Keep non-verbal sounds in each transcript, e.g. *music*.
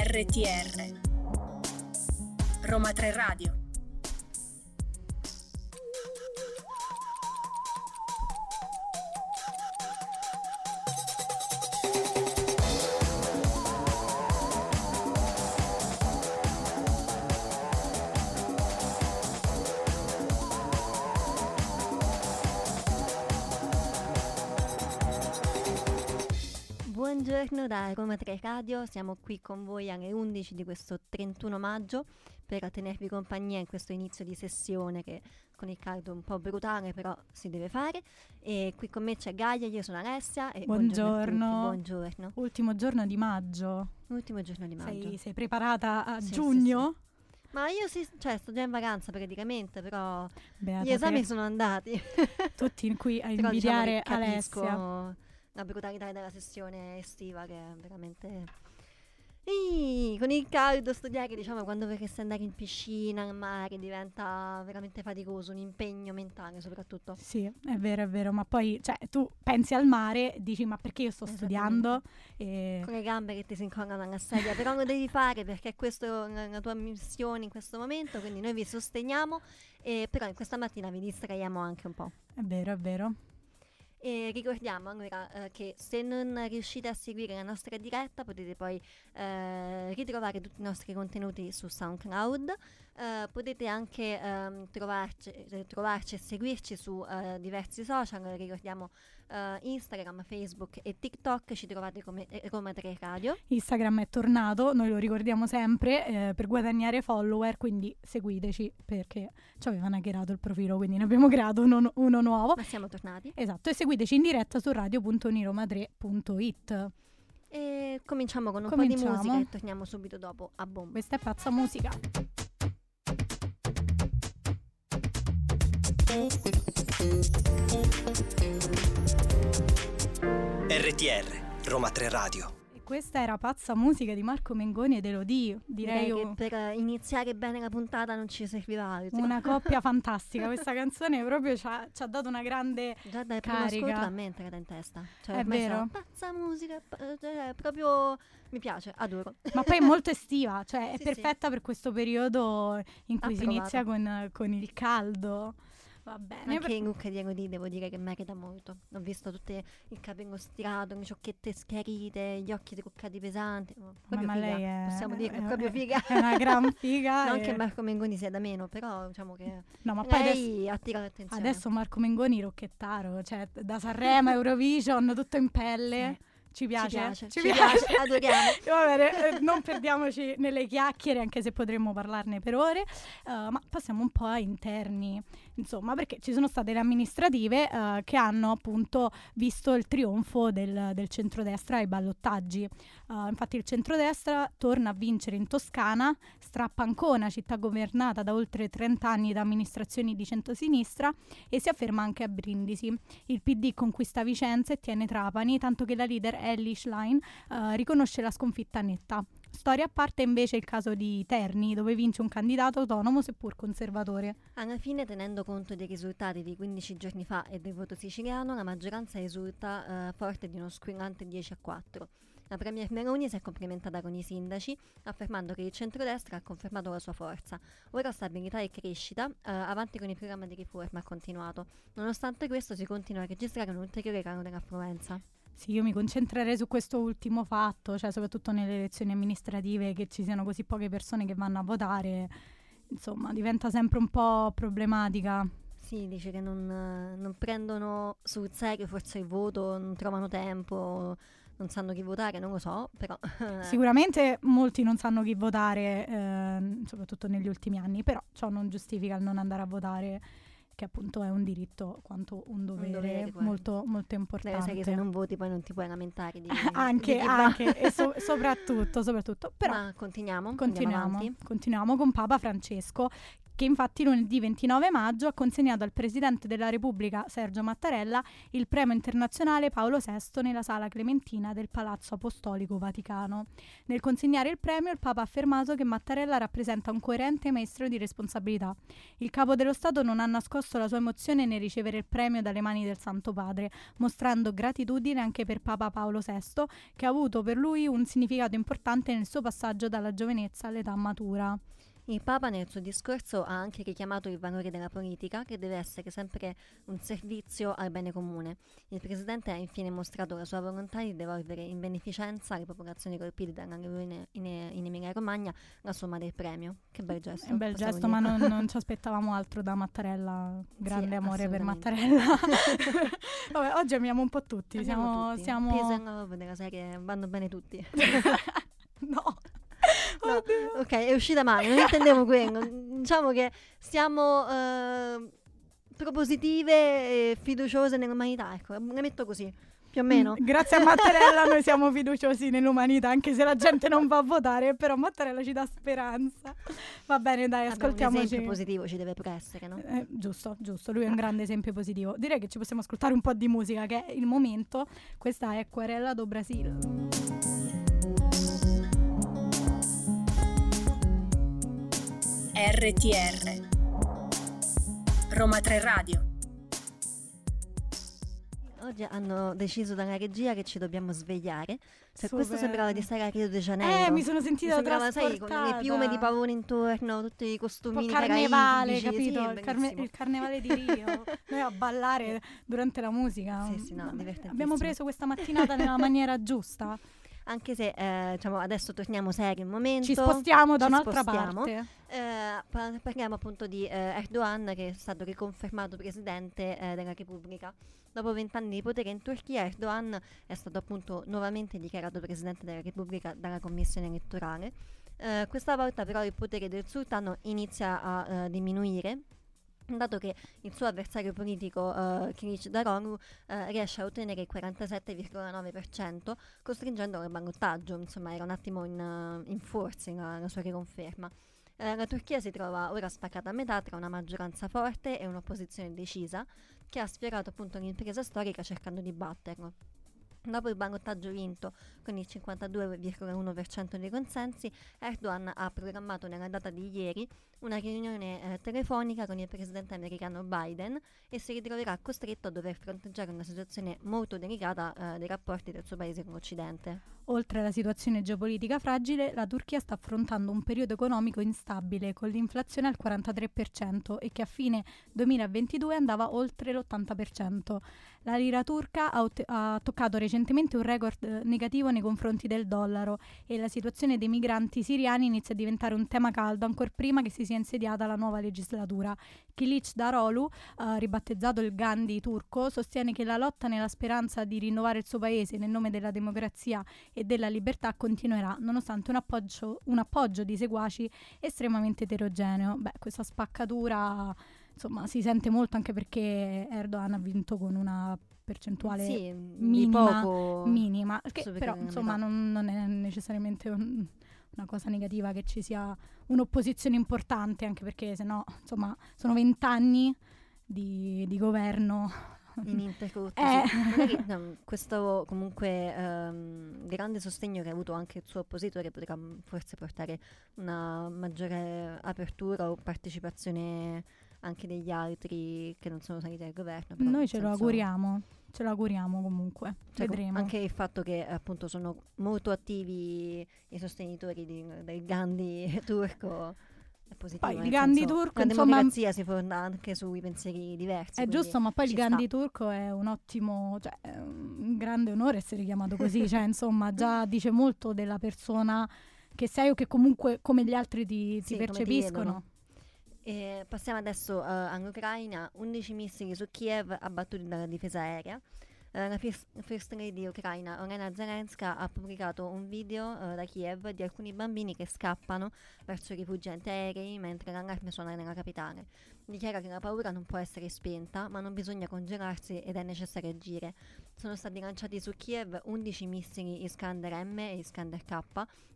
RTR Roma 3 Radio da Roma 3 Radio, siamo qui con voi alle 11 di questo 31 maggio per tenervi compagnia in questo inizio di sessione che con il caldo è un po' brutale però si deve fare e qui con me c'è Gaia, io sono Alessia e buongiorno. Buongiorno. Ultimo giorno di maggio. Ultimo giorno di maggio. Sei, sei preparata a Sì, giugno? sì, Ma io sì, cioè sto già in vacanza praticamente, però Beata gli esami te. sono andati. Tutti qui a *laughs* Però diciamo invidiare che capisco Alessia. La brutalità della sessione estiva che è veramente... Ih, con il caldo studiare, diciamo, quando vorresti andare in piscina, al mare, diventa veramente faticoso, un impegno mentale soprattutto. Sì, è vero, è vero, ma poi cioè, tu pensi al mare, dici ma perché io sto studiando? E... Con le gambe che ti si incollano alla sedia, però lo devi fare perché questa è la tua missione in questo momento, quindi noi vi sosteniamo, e però in questa mattina vi distraiamo anche un po'. È vero, è vero. E ricordiamo allora eh, che se non riuscite a seguire la nostra diretta potete poi eh, ritrovare tutti i nostri contenuti su SoundCloud, eh, potete anche ehm, trovarci, eh, trovarci e seguirci su eh, diversi social, ricordiamo eh, Instagram, Facebook e TikTok, ci trovate come Roma 3 Radio. Instagram è tornato, noi lo ricordiamo sempre, eh, per guadagnare follower, quindi seguiteci perché ci avevano hackerato il profilo, quindi ne abbiamo creato uno, uno nuovo. Ma siamo tornati. Esatto, e seguiteci in diretta su radio.uniroma3.it. E cominciamo con un po' di Cominciamo. musica e torniamo subito dopo a bomba. Questa è pazza musica. RTR Roma 3 Radio. E questa era pazza musica di Marco Mengoni ed Elodie. Direi Direi che per eh, iniziare bene la puntata non ci serviva altro. una *laughs* coppia fantastica. Questa canzone proprio ci ha, ci ha dato una grande. Già dal primo Carica. ascolto a me è entrata in testa. Cioè, È vero? sono Pazza musica, cioè, proprio mi piace, adoro. Ma poi è molto estiva, cioè è *laughs* Sì, sì. perfetta per questo periodo in cui si Approvato. inizia con, con il caldo. Va bene. Anche per- in look di Elodie devo dire che merita molto. Ho visto tutto il capello stirato, le ciocchette schiarite, gli occhi truccati pesanti. Oh, Ma, ma lei è, possiamo dire, è è- proprio figa. *laughs* È una gran *laughs* figa. non e- che Marco Mengoni sia da meno, però diciamo che No, ma poi adesso, lei attira l'attenzione. adesso Marco Mengoni rocchettaro, cioè da Sanremo, Eurovision, tutto in pelle. Sì. Ci piace? Ci piace, Ci ci piace. piace, *laughs* adoriamo. *laughs* Va bene, eh, non perdiamoci nelle chiacchiere, anche se potremmo parlarne per ore, eh, ma passiamo un po' a interni, insomma, perché ci sono state le amministrative eh, che hanno appunto visto il trionfo del, del centrodestra ai ballottaggi. Eh, infatti il centrodestra torna a vincere in Toscana, strappa Ancona, città governata da oltre 30 anni da amministrazioni di centrosinistra, e si afferma anche a Brindisi. Il PD conquista Vicenza e tiene Trapani, tanto che la leader Ellie Schlein eh, riconosce la sconfitta netta. Storia a parte invece il caso di Terni, dove vince un candidato autonomo seppur conservatore. Alla fine, tenendo conto dei risultati di 15 giorni fa e del voto siciliano, la maggioranza risulta eh, forte di uno squillante 10 a 4. La Premier Meloni si è complimentata con i sindaci, affermando che il centrodestra ha confermato la sua forza. Ora stabilità e crescita, eh, avanti con il programma di riforma ha continuato. Nonostante questo si continua a registrare un ulteriore calo dell'affluenza. Sì, io mi concentrerei su questo ultimo fatto, cioè soprattutto nelle elezioni amministrative, che ci siano così poche persone che vanno a votare, insomma, diventa sempre un po' problematica. Sì, dice che non, non prendono sul serio forse il voto, non trovano tempo, non sanno chi votare, non lo so, però... eh, Sicuramente molti non sanno chi votare, ehm, soprattutto negli ultimi anni, però ciò non giustifica il non andare a votare, che appunto è un diritto quanto un dovere, dovere, guarda. molto, molto importante. sai che se non voti poi non ti puoi lamentare di... *laughs* anche, di anche e so- *laughs* soprattutto, soprattutto. Però Ma continuiamo, continuiamo, continuiamo con Papa Francesco che infatti lunedì 29 maggio ha consegnato al Presidente della Repubblica Sergio Mattarella il premio internazionale Paolo VI nella Sala Clementina del Palazzo Apostolico Vaticano. Nel consegnare il premio il Papa ha affermato che Mattarella rappresenta un coerente maestro di responsabilità. Il capo dello Stato non ha nascosto la sua emozione nel ricevere il premio dalle mani del Santo Padre, mostrando gratitudine anche per Papa Paolo VI, che ha avuto per lui un significato importante nel suo passaggio dalla giovenezza all'età matura. Il Papa nel suo discorso ha anche richiamato il valore della politica che deve essere sempre un servizio al bene comune. Il Presidente ha infine mostrato la sua volontà di devolvere in beneficenza alle popolazioni colpite dall'alluvione in, in Emilia Romagna la somma del premio. Che bel gesto. Un bel gesto, ma non, non, *laughs* ci aspettavamo altro da Mattarella. Grande Sì, amore per. Mattarella. *laughs* Vabbè, oggi amiamo un po' tutti. Andiamo siamo, tutti. siamo... Peace and love della serie vanno bene tutti. *laughs* no. No, ok, è uscita male, non intendevo quello. Diciamo che siamo eh, propositive e fiduciose nell'umanità, ecco, la metto così, più o meno. Mm, Grazie a Mattarella noi *laughs* siamo fiduciosi nell'umanità, anche se la gente non va a votare, però Mattarella ci dà speranza. Va bene, dai, Vabbè, Un ascoltiamoci. esempio positivo ci deve pure essere, no? Eh, giusto, giusto, lui è un grande esempio positivo. Direi che ci possiamo ascoltare un po' di musica, che è il momento. Questa è Querella do Brasil. RTR Roma 3 Radio Oggi hanno deciso dalla regia che ci dobbiamo svegliare. Cioè, Super. questo sembrava di stare a Rio de Janeiro. Eh, mi sono Mi sentita sembrava, sai, con le piume di pavone intorno, tutti i Un po' costumini carnevale, caraibici, sì, capito? è il, carne- il carnevale di Rio. *laughs* Noi a ballare durante la musica. Sì, sì, no, divertentissimo. Abbiamo preso questa mattinata nella maniera giusta. Anche se eh, diciamo, adesso torniamo seri un momento. Ci spostiamo da ci un'altra spostiamo. parte. Eh, pa- parliamo appunto di eh, Erdogan che è stato riconfermato presidente eh, della Repubblica. Dopo vent'anni di potere in Turchia, Erdogan è stato appunto nuovamente dichiarato presidente della Repubblica dalla commissione elettorale. Eh, questa volta però il potere del sultano inizia a diminuire. Dato che il suo avversario politico eh, Kilic Daroglu eh, riesce a ottenere il 47,9%, costringendolo al ballottaggio, insomma era un attimo in, eh, in forze la, la sua riconferma. La Turchia si trova ora spaccata a metà tra una maggioranza forte e un'opposizione decisa che ha sfiorato appunto l'impresa storica cercando di batterlo. Dopo il ballottaggio vinto con il 52,1% dei consensi, Erdogan ha programmato nella data di ieri una riunione eh, telefonica con il presidente americano Biden e si ritroverà costretto a dover fronteggiare una situazione molto delicata eh, dei rapporti del suo paese con l'Occidente. Oltre alla situazione geopolitica fragile, la Turchia sta affrontando un periodo economico instabile con l'inflazione al 43% e che a fine 2022 andava oltre l'80%. La lira turca ha, ot- ha toccato recentemente un record eh, negativo nei confronti del dollaro e la situazione dei migranti siriani inizia a diventare un tema caldo ancora prima che si sia insediata la nuova legislatura. Kilic Darolu, eh, ribattezzato il Gandhi turco, sostiene che la lotta nella speranza di rinnovare il suo paese nel nome della democrazia e della libertà continuerà, nonostante un appoggio, un appoggio di seguaci estremamente eterogeneo. Beh, questa spaccatura insomma si sente molto anche perché Erdogan ha vinto con una percentuale Sì, minima, minima, che però insomma non, non è necessariamente un- una cosa negativa che ci sia un'opposizione importante, anche perché se no insomma sono vent'anni di, di governo. ininterrotto. *laughs* Eh. sì. No, questo comunque ehm, grande sostegno che ha avuto anche il suo oppositore potrà forse portare una maggiore apertura o partecipazione anche degli altri che non sono saliti al governo. Noi ce lo auguriamo, ce lo auguriamo comunque, cioè, vedremo. Anche il fatto che appunto sono molto attivi i sostenitori di- del Gandhi *laughs* turco è positivo. Poi il Gandhi senso, turco, la insomma, democrazia si fonda anche sui pensieri diversi. È quindi giusto, ma poi il Gandhi sta. turco è un ottimo, cioè è un grande onore essere chiamato così, cioè insomma già *laughs* dice molto della persona che sei o che comunque come gli altri ti, ti Sì, percepiscono. E passiamo adesso eh, all'Ucraina. 11 missili su Kiev abbattuti dalla difesa aerea. Eh, la First, Lady ucraina Olena Zelenska ha pubblicato un video eh, da Kiev di alcuni bambini che scappano verso i rifugi antiaerei mentre l'allarme suona nella capitale. Dichiara che la paura non può essere spenta, ma non bisogna congelarsi ed è necessario agire. Sono stati lanciati su Kiev 11 missili Iskander M e Iskander K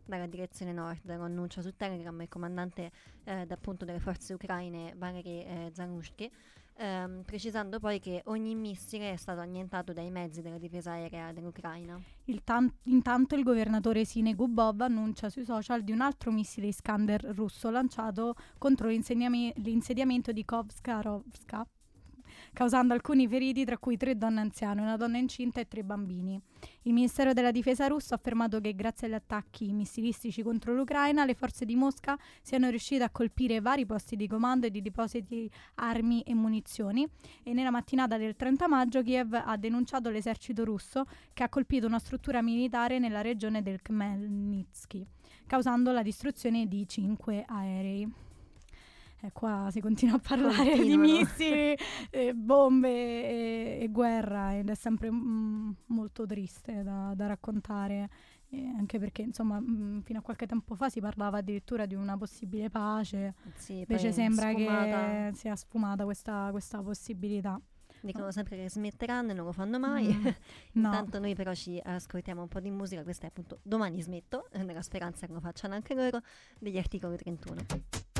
dalla direzione nord, lo annuncia su Telegram il comandante eh, delle forze ucraine Valery eh, Zanushki, ehm, precisando poi che ogni missile è stato annientato dai mezzi della difesa aerea dell'Ucraina. Il tan- intanto il governatore Sine Gubov annuncia sui social di un altro missile Iskander russo lanciato contro l'insediamento di Kovskarovska causando alcuni feriti, tra cui tre donne anziane, una donna incinta e tre bambini. Il Ministero della Difesa russo ha affermato che grazie agli attacchi missilistici contro l'Ucraina, le forze di Mosca siano riuscite a colpire vari posti di comando e di depositi armi e munizioni e nella mattinata del 30 maggio Kiev ha denunciato l'esercito russo che ha colpito una struttura militare nella regione del Khmelnytsky, causando la distruzione di cinque aerei. E qua si continua a parlare Continuano. di missili, eh, bombe e, e, guerra ed è sempre mm, molto triste da, da raccontare. Eh, anche perché insomma mh, mm, fino a qualche tempo fa si parlava addirittura di una possibile pace sì, invece sembra sfumata. che sia sfumata questa, questa possibilità dicono sempre che smetteranno e non lo fanno mai. Mm, *laughs* no. Intanto noi però ci ascoltiamo un po' di musica, questa è appunto Domani smetto, nella speranza che lo facciano anche loro, degli articoli 31.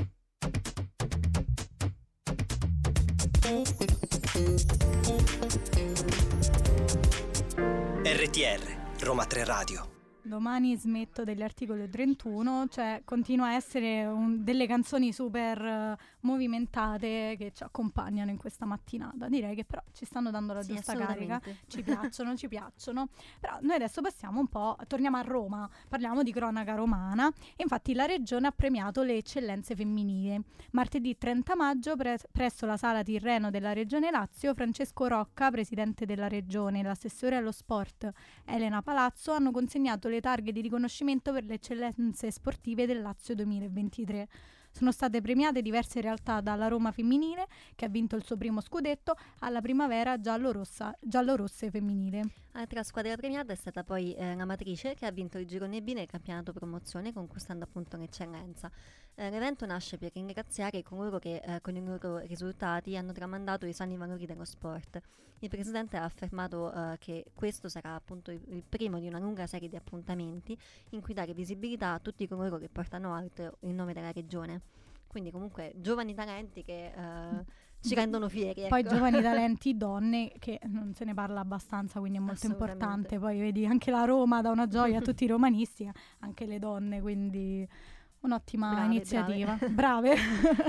RTR Roma 3 Radio domani smetto degli articoli 31, cioè continua a essere un, delle canzoni super uh, movimentate che ci accompagnano in questa mattinata. Direi che però ci stanno dando la sì, giusta carica, ci piacciono, ci piacciono. Però noi adesso passiamo un po', torniamo a Roma, parliamo di cronaca romana e infatti la regione ha premiato le eccellenze femminili. Martedì 30 maggio pre- presso la sala Tirreno della regione Lazio, Francesco Rocca, presidente della regione, e l'assessore allo sport Elena Palazzo hanno consegnato le targhe di riconoscimento per le eccellenze sportive del Lazio 2023. Sono state premiate diverse realtà dalla Roma femminile, che ha vinto il suo primo scudetto, alla primavera giallo-rossa, giallo-rosse femminile. Altra squadra premiata è stata poi eh, la Matrice, che ha vinto il girone B nel campionato promozione, conquistando appunto l'eccellenza. Eh, l'evento nasce per ringraziare coloro che eh, con i loro risultati hanno tramandato i sani valori dello sport. Il presidente ha affermato eh, che questo sarà appunto il, il, primo di una lunga serie di appuntamenti in cui dare visibilità a tutti coloro che portano alto il nome della regione. Quindi comunque giovani talenti che eh, ci rendono fieri. Poi ecco. giovani *laughs* talenti donne che non se ne parla abbastanza, quindi è molto importante. Poi vedi anche la Roma da una gioia a tutti i *laughs* romanisti, anche le donne, quindi Un'ottima brave, iniziativa. *laughs* Brave.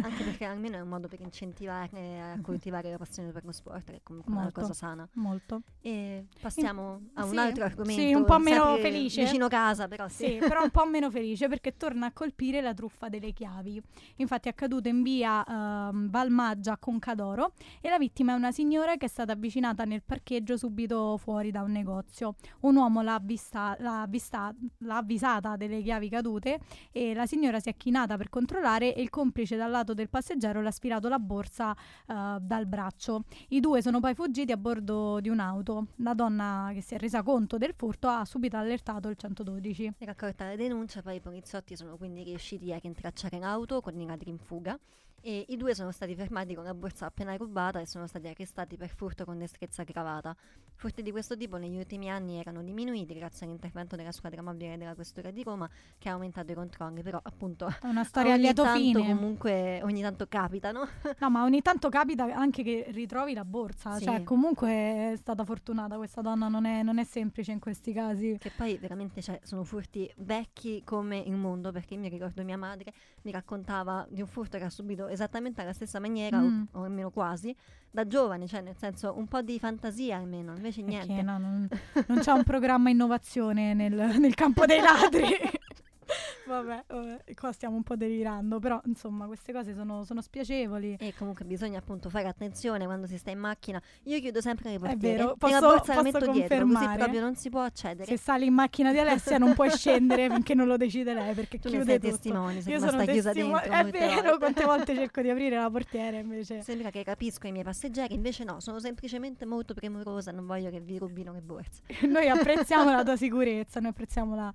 Anche perché almeno è un modo per incentivare a coltivare la passione per lo sport, che è comunque molto, una cosa sana. Molto. E passiamo In, a un sì, altro argomento. Sì, un po' meno felice. Vicino casa, però sì. sì. però un po' meno felice perché torna a colpire la truffa delle chiavi. Infatti è accaduto in via uh, Valmaggia a Concadoro e la vittima è una signora che è stata avvicinata nel parcheggio subito fuori da un negozio. Un uomo l'ha, vista, l'ha, avvista, l'ha avvisata delle chiavi cadute e la signora signora si è chinata per controllare e il complice dal lato del passeggero le ha sfilato la borsa uh, dal braccio. I due sono poi fuggiti a bordo di un'auto. La donna che si è resa conto del furto ha subito allertato il 112. Raccolta la denuncia, poi i poliziotti sono quindi riusciti a rintracciare l'auto con i ladri in fuga e i due sono stati fermati con la borsa appena rubata e sono stati arrestati per furto con destrezza aggravata. Furti di questo tipo negli ultimi anni erano diminuiti grazie all'intervento della squadra mobile della Questura di Roma che ha aumentato i controlli, però appunto è una storia lieto fine. comunque ogni tanto capitano. *laughs* no, ma ogni tanto capita anche che ritrovi la borsa, sì. cioè comunque è stata fortunata questa donna, non è, non è semplice in questi casi. Che poi veramente cioè, sono furti vecchi come il mondo, perché io mi ricordo mia madre mi raccontava di un furto che ha subito esattamente alla stessa maniera, mm. o, o, almeno quasi, da giovani, cioè nel senso un po' di fantasia almeno, invece niente. No, non, *laughs* non c'è un programma innovazione nel, nel campo dei ladri. *laughs* *laughs* vabbè, vabbè, qua stiamo un po' delirando, però insomma queste cose sono, sono, spiacevoli. E comunque bisogna appunto fare attenzione quando si sta in macchina. Io chiudo sempre le portiere. È vero, posso, la borsa la metto dietro, così proprio non si può accedere. Se sali in macchina di Alessia non puoi scendere finché non lo decide lei, perché *laughs* tu chiude tutto. testimone, sei Io sono chiusa dentro. È vero, quante volte *laughs* cerco di aprire la portiera invece. Sembra che capisco i miei passeggeri, invece no, sono semplicemente molto premurosa, non voglio che vi rubino le borse. noi apprezziamo la tua sicurezza, noi apprezziamo la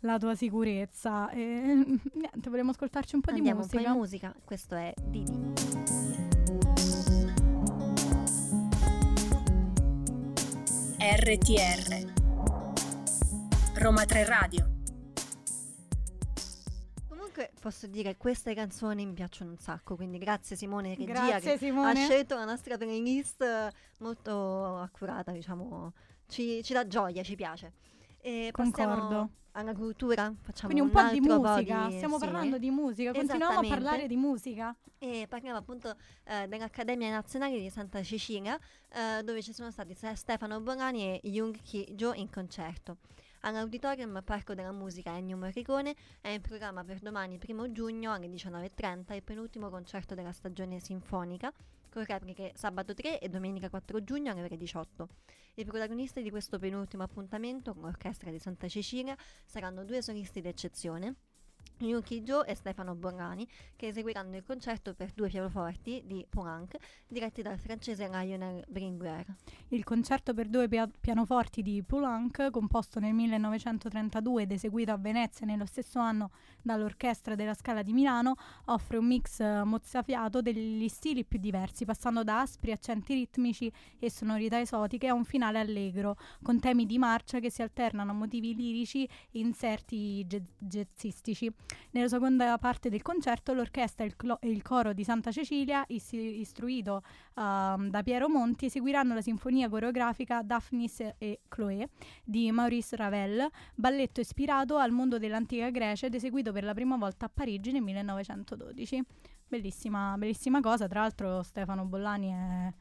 la tua sicurezza. E *laughs* niente, vogliamo ascoltarci un po' Andiamo di musica. un po' di musica. Questo è Didi. RTR Roma 3 Radio Comunque posso dire queste canzoni mi piacciono un sacco, quindi grazie Simone Regia Grazie che Simone. ha scelto la nostra playlist molto accurata, diciamo, ci, ci dà gioia, ci piace. E Concordo. alla cultura, facciamo Quindi un po' di po' musica, di- stiamo sì. parlando di musica, continuiamo a parlare di musica. E parliamo appunto eh, dell'Accademia Nazionale di Santa Cecilia, eh, dove ci sono stati Stefano Bolani e Jung Ki-jo in concerto. All'Auditorium Parco della Musica Ennio Morricone è in programma per domani 1 giugno alle 19.30 il penultimo concerto della stagione sinfonica, con repliche sabato 3 e domenica 4 giugno alle ore 18. I protagonisti di questo penultimo appuntamento con l'Orchestra di Santa Cecilia saranno due solisti d'eccezione, Yuki Jo e Stefano Borrani, che eseguiranno il concerto per due pianoforti di Poulenc, diretti dal francese Lionel Bringuer. Il concerto per due pia- pianoforti di Poulenc, composto nel 1932 ed eseguito a Venezia nello stesso anno dall'Orchestra della Scala di Milano, offre un mix eh, mozzafiato degli stili più diversi, passando da aspri accenti ritmici e sonorità esotiche a un finale allegro, con temi di marcia che si alternano a motivi lirici e inserti jazz- jazzistici. Nella seconda parte del concerto l'orchestra e il, clo- il coro di Santa Cecilia, is- istruito ehm, da Piero Monti, eseguiranno la sinfonia coreografica Daphnis e Chloé di Maurice Ravel, balletto ispirato al mondo dell'antica Grecia ed eseguito per la prima volta a Parigi nel 1912. Bellissima, bellissima cosa, tra l'altro Stefano Bollani è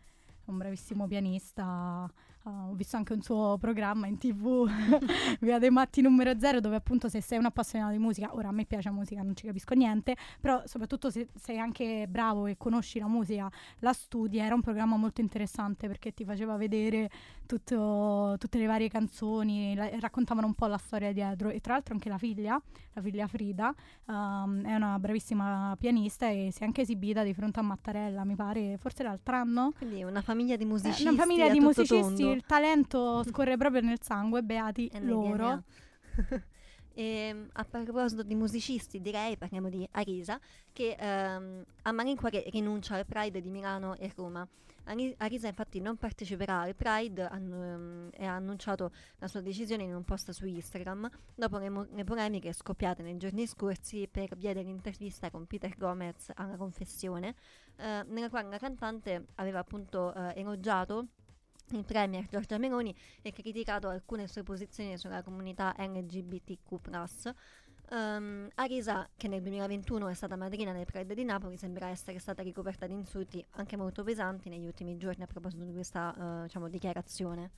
un bravissimo pianista. Uh, ho visto anche un suo programma in tv, *laughs* Via dei Matti numero 0, dove appunto se sei un appassionato di musica, ora a me piace la musica, non ci capisco niente, però soprattutto se sei anche bravo e conosci la musica, la studi, era un programma molto interessante perché ti faceva vedere tutto- tutte le varie canzoni, la- raccontavano un po' la storia dietro e tra l'altro anche la figlia, la figlia Frida, um, è una bravissima pianista e si è anche esibita di fronte a Mattarella, mi pare, forse l'altro anno. Quindi una famiglia di Eh, musicisti. Una famiglia di musicisti. Il talento scorre proprio nel sangue, beati nel loro. *laughs* E, a proposito di musicisti, direi parliamo di Arisa, che ehm, a malincuore rinuncia al Pride di Milano e Roma. Ari- Arisa infatti non parteciperà al Pride annu- ehm, e ha annunciato la sua decisione in un post su Instagram dopo le, mo- le polemiche scoppiate nei giorni scorsi per via dell'intervista con Peter Gomez alla confessione, eh, nella quale la cantante aveva appunto eh, elogiato il premier Giorgia Meloni e criticato alcune sue posizioni sulla comunità LGBTQ+. Um, Arisa, che nel 2021 è stata madrina del Pride di Napoli, sembra essere stata ricoperta di insulti anche molto pesanti negli ultimi giorni a proposito di questa eh, diciamo, dichiarazione.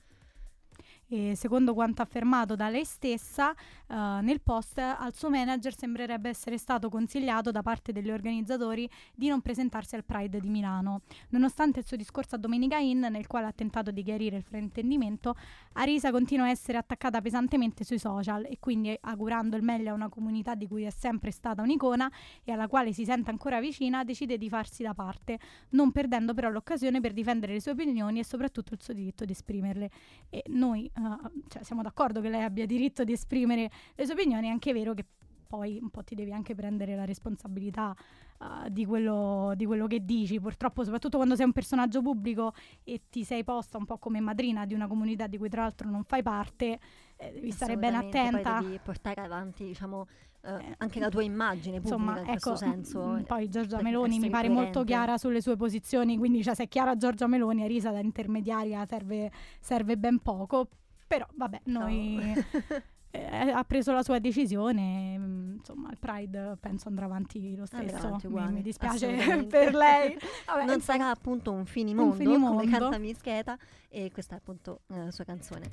E secondo quanto affermato da lei stessa eh, nel post, al suo manager sembrerebbe essere stato consigliato da parte degli organizzatori di non presentarsi al Pride di Milano. Nonostante il suo discorso a Domenica Inn, nel quale ha tentato di chiarire il fraintendimento, Arisa continua a essere attaccata pesantemente sui social e quindi augurando il meglio a una comunità di cui è sempre stata un'icona e alla quale si sente ancora vicina, decide di farsi da parte, non perdendo però l'occasione per difendere le sue opinioni e soprattutto il suo diritto di esprimerle. E noi eh, cioè, siamo d'accordo che lei abbia diritto di esprimere le sue opinioni, è anche vero che poi un po' ti devi anche prendere la responsabilità eh, di, quello, di quello che dici. Purtroppo, soprattutto quando sei un personaggio pubblico e ti sei posta un po' come madrina di una comunità di cui tra l'altro non fai parte, eh, devi stare Assolutamente, attenta. Poi devi portare avanti diciamo, eh, Eh, anche la tua immagine Insomma, in ecco, senso. mm, poi Giorgia per Meloni mi pare molto chiara sulle sue posizioni, quindi cioè, se è chiara Giorgia Meloni, Arisa da intermediaria serve, serve ben poco. Però vabbè, noi *laughs* eh, ha preso la sua decisione, mm, insomma il Pride penso andrà avanti lo stesso, avanti mi, uguale, mi dispiace assolutamente. *laughs* per lei. *laughs* Vabbè, non sarà appunto un finimondo, Un finimondo. come canta Mischeta e questa è appunto eh, la sua canzone.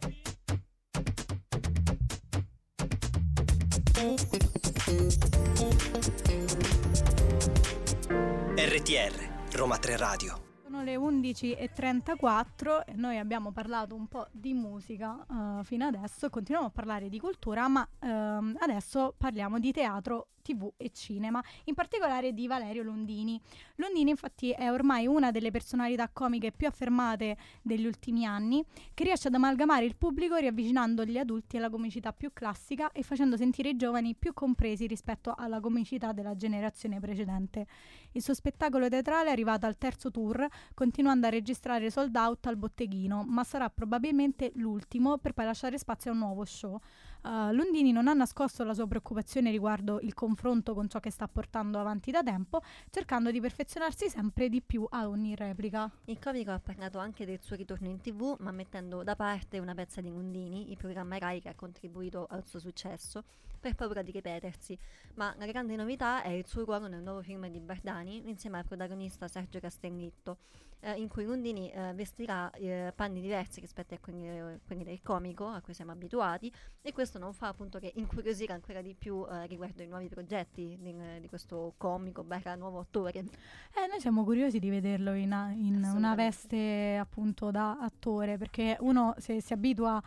RTR, Roma 3 Radio. Sono le 11.34 e noi abbiamo parlato un po' di musica eh, fino adesso, continuiamo a parlare di cultura, ma ehm, adesso parliamo di teatro, tv e cinema, in particolare di Valerio Londini. Londini infatti è ormai una delle personalità comiche più affermate degli ultimi anni, che riesce ad amalgamare il pubblico riavvicinando gli adulti alla comicità più classica e facendo sentire i giovani più compresi rispetto alla comicità della generazione precedente. Il suo spettacolo teatrale è arrivato al terzo tour, continuando a registrare sold out al botteghino, ma sarà probabilmente l'ultimo per poi lasciare spazio a un nuovo show. Uh, Lundini non ha nascosto la sua preoccupazione riguardo il confronto con ciò che sta portando avanti da tempo, cercando di perfezionarsi sempre di più a ogni replica. Il comico ha parlato anche del suo ritorno in tv, ma mettendo da parte una pezza di Lundini, il programma Rai che ha contribuito al suo successo, per paura di ripetersi. Ma la grande novità è il suo ruolo nel nuovo film di Bardani, insieme al protagonista Sergio Castellitto eh, in cui Lundini eh, vestirà eh, panni diversi rispetto a quelli, quelli, del comico a cui siamo abituati e questo non fa appunto che incuriosire ancora di più eh, riguardo i nuovi progetti di, di questo comico barra nuovo attore. Eh, noi siamo curiosi di vederlo in, in una veste appunto da attore perché uno se si abitua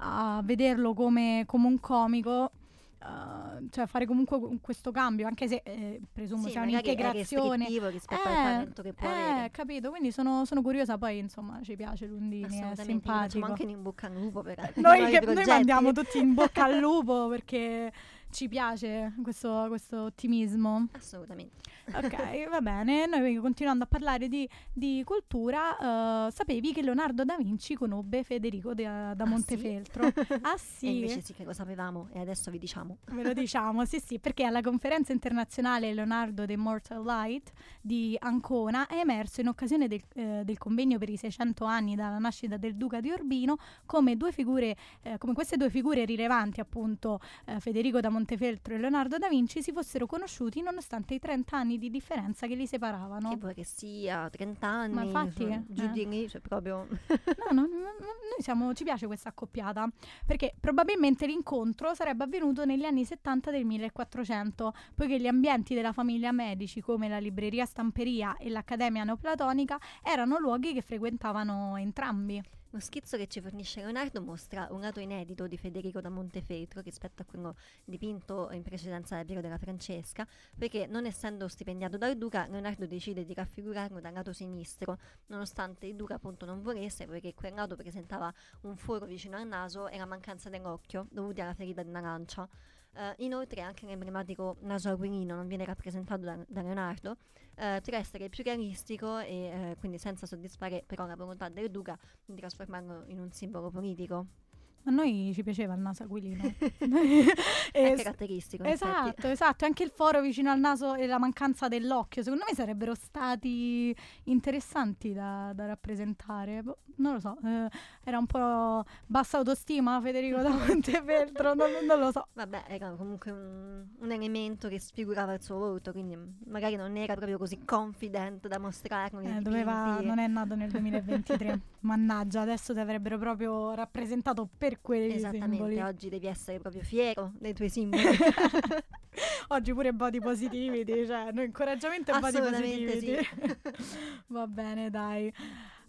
a vederlo come, come un comico Uh, cioè fare comunque questo cambio, anche se eh, presumo sì, sia un'integrazione rispetto eh, al talento che può eh, avere. capito, quindi sono, sono, curiosa, poi insomma ci piace Lundini, è simpatico. anche in bocca al lupo per noi, che, noi mandiamo tutti in bocca al *laughs* lupo perché ci piace questo, questo ottimismo. Assolutamente. Ok, va bene. Noi continuando a parlare di, di cultura, uh, sapevi che Leonardo da Vinci conobbe Federico da, da ah, Montefeltro? Sì? *laughs* ah sì. E invece sì che lo sapevamo e adesso vi diciamo. Ve lo diciamo, sì sì, perché alla conferenza internazionale Leonardo the Mortal Light di Ancona è emerso in occasione del, eh, del convegno per i 600 anni dalla nascita del Duca di Urbino come, due figure, eh, come queste due figure rilevanti, appunto eh, Federico da Montefeltro e Leonardo da Vinci, si fossero conosciuti nonostante i 30 anni di differenza che li separavano. Che vuoi che sia, 30 anni. Ma infatti, cioè, giù eh. di lì, cioè proprio... no, no, no, noi siamo, ci piace questa accoppiata, perché probabilmente l'incontro sarebbe avvenuto negli anni 70 del 1400, poiché gli ambienti della famiglia Medici, come la libreria Stamperia e l'Accademia Neoplatonica, erano luoghi che frequentavano entrambi. Lo schizzo che ci fornisce Leonardo mostra un lato inedito di Federico da Montefeltro rispetto a quello dipinto in precedenza dal Piero della Francesca, perché non essendo stipendiato dal Duca, Leonardo decide di raffigurarlo dal lato sinistro, nonostante il Duca appunto non volesse, perché quel lato presentava un foro vicino al naso e la mancanza dell'occhio, dovuti alla ferita di una lancia. Uh, inoltre anche l'emblematico naso aquilino non viene rappresentato da, da Leonardo, uh, per essere più realistico e uh, quindi senza soddisfare però la volontà del duca di trasformarlo in un simbolo politico. A noi ci piaceva il naso aquilino. *laughs* *laughs* è caratteristico. Esatto, infatti. esatto. Anche il foro vicino al naso e la mancanza dell'occhio, secondo me sarebbero stati interessanti da, da rappresentare. Boh, non lo so, eh, era un po' bassa autostima Federico da Montefeltro, non, non, lo so. Vabbè, era comunque un, un, elemento che sfigurava il suo volto, quindi magari non era proprio così confident da mostrarlo. Eh, doveva, non è nato nel 2023. *laughs* Mannaggia, adesso ti avrebbero proprio rappresentato per quei Esattamente, oggi devi essere proprio fiero dei tuoi simboli. *laughs* oggi pure body positivity, *laughs* cioè no, incoraggiamento e body positivity. Sì. *laughs* Va bene, dai.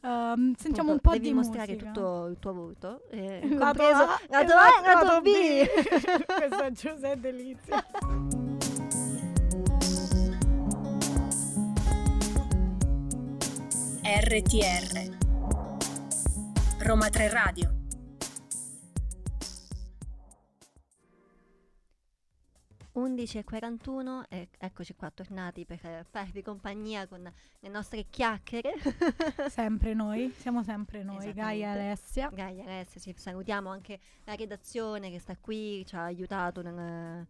Um, sentiamo Appunto, un po' devi di mostrare musica. tutto il tuo volto, eh, Lato compreso A, lato esatto, A e lato lato B. Questo è Giuseppe Delizia. RTR Roma 3 Radio 11.41 e eccoci qua tornati per farvi compagnia con le nostre chiacchiere. *laughs* sempre noi, siamo sempre noi. Gaia e Alessia. Gaia e Alessia, sì, salutiamo anche la redazione che sta qui, ci ha aiutato nel,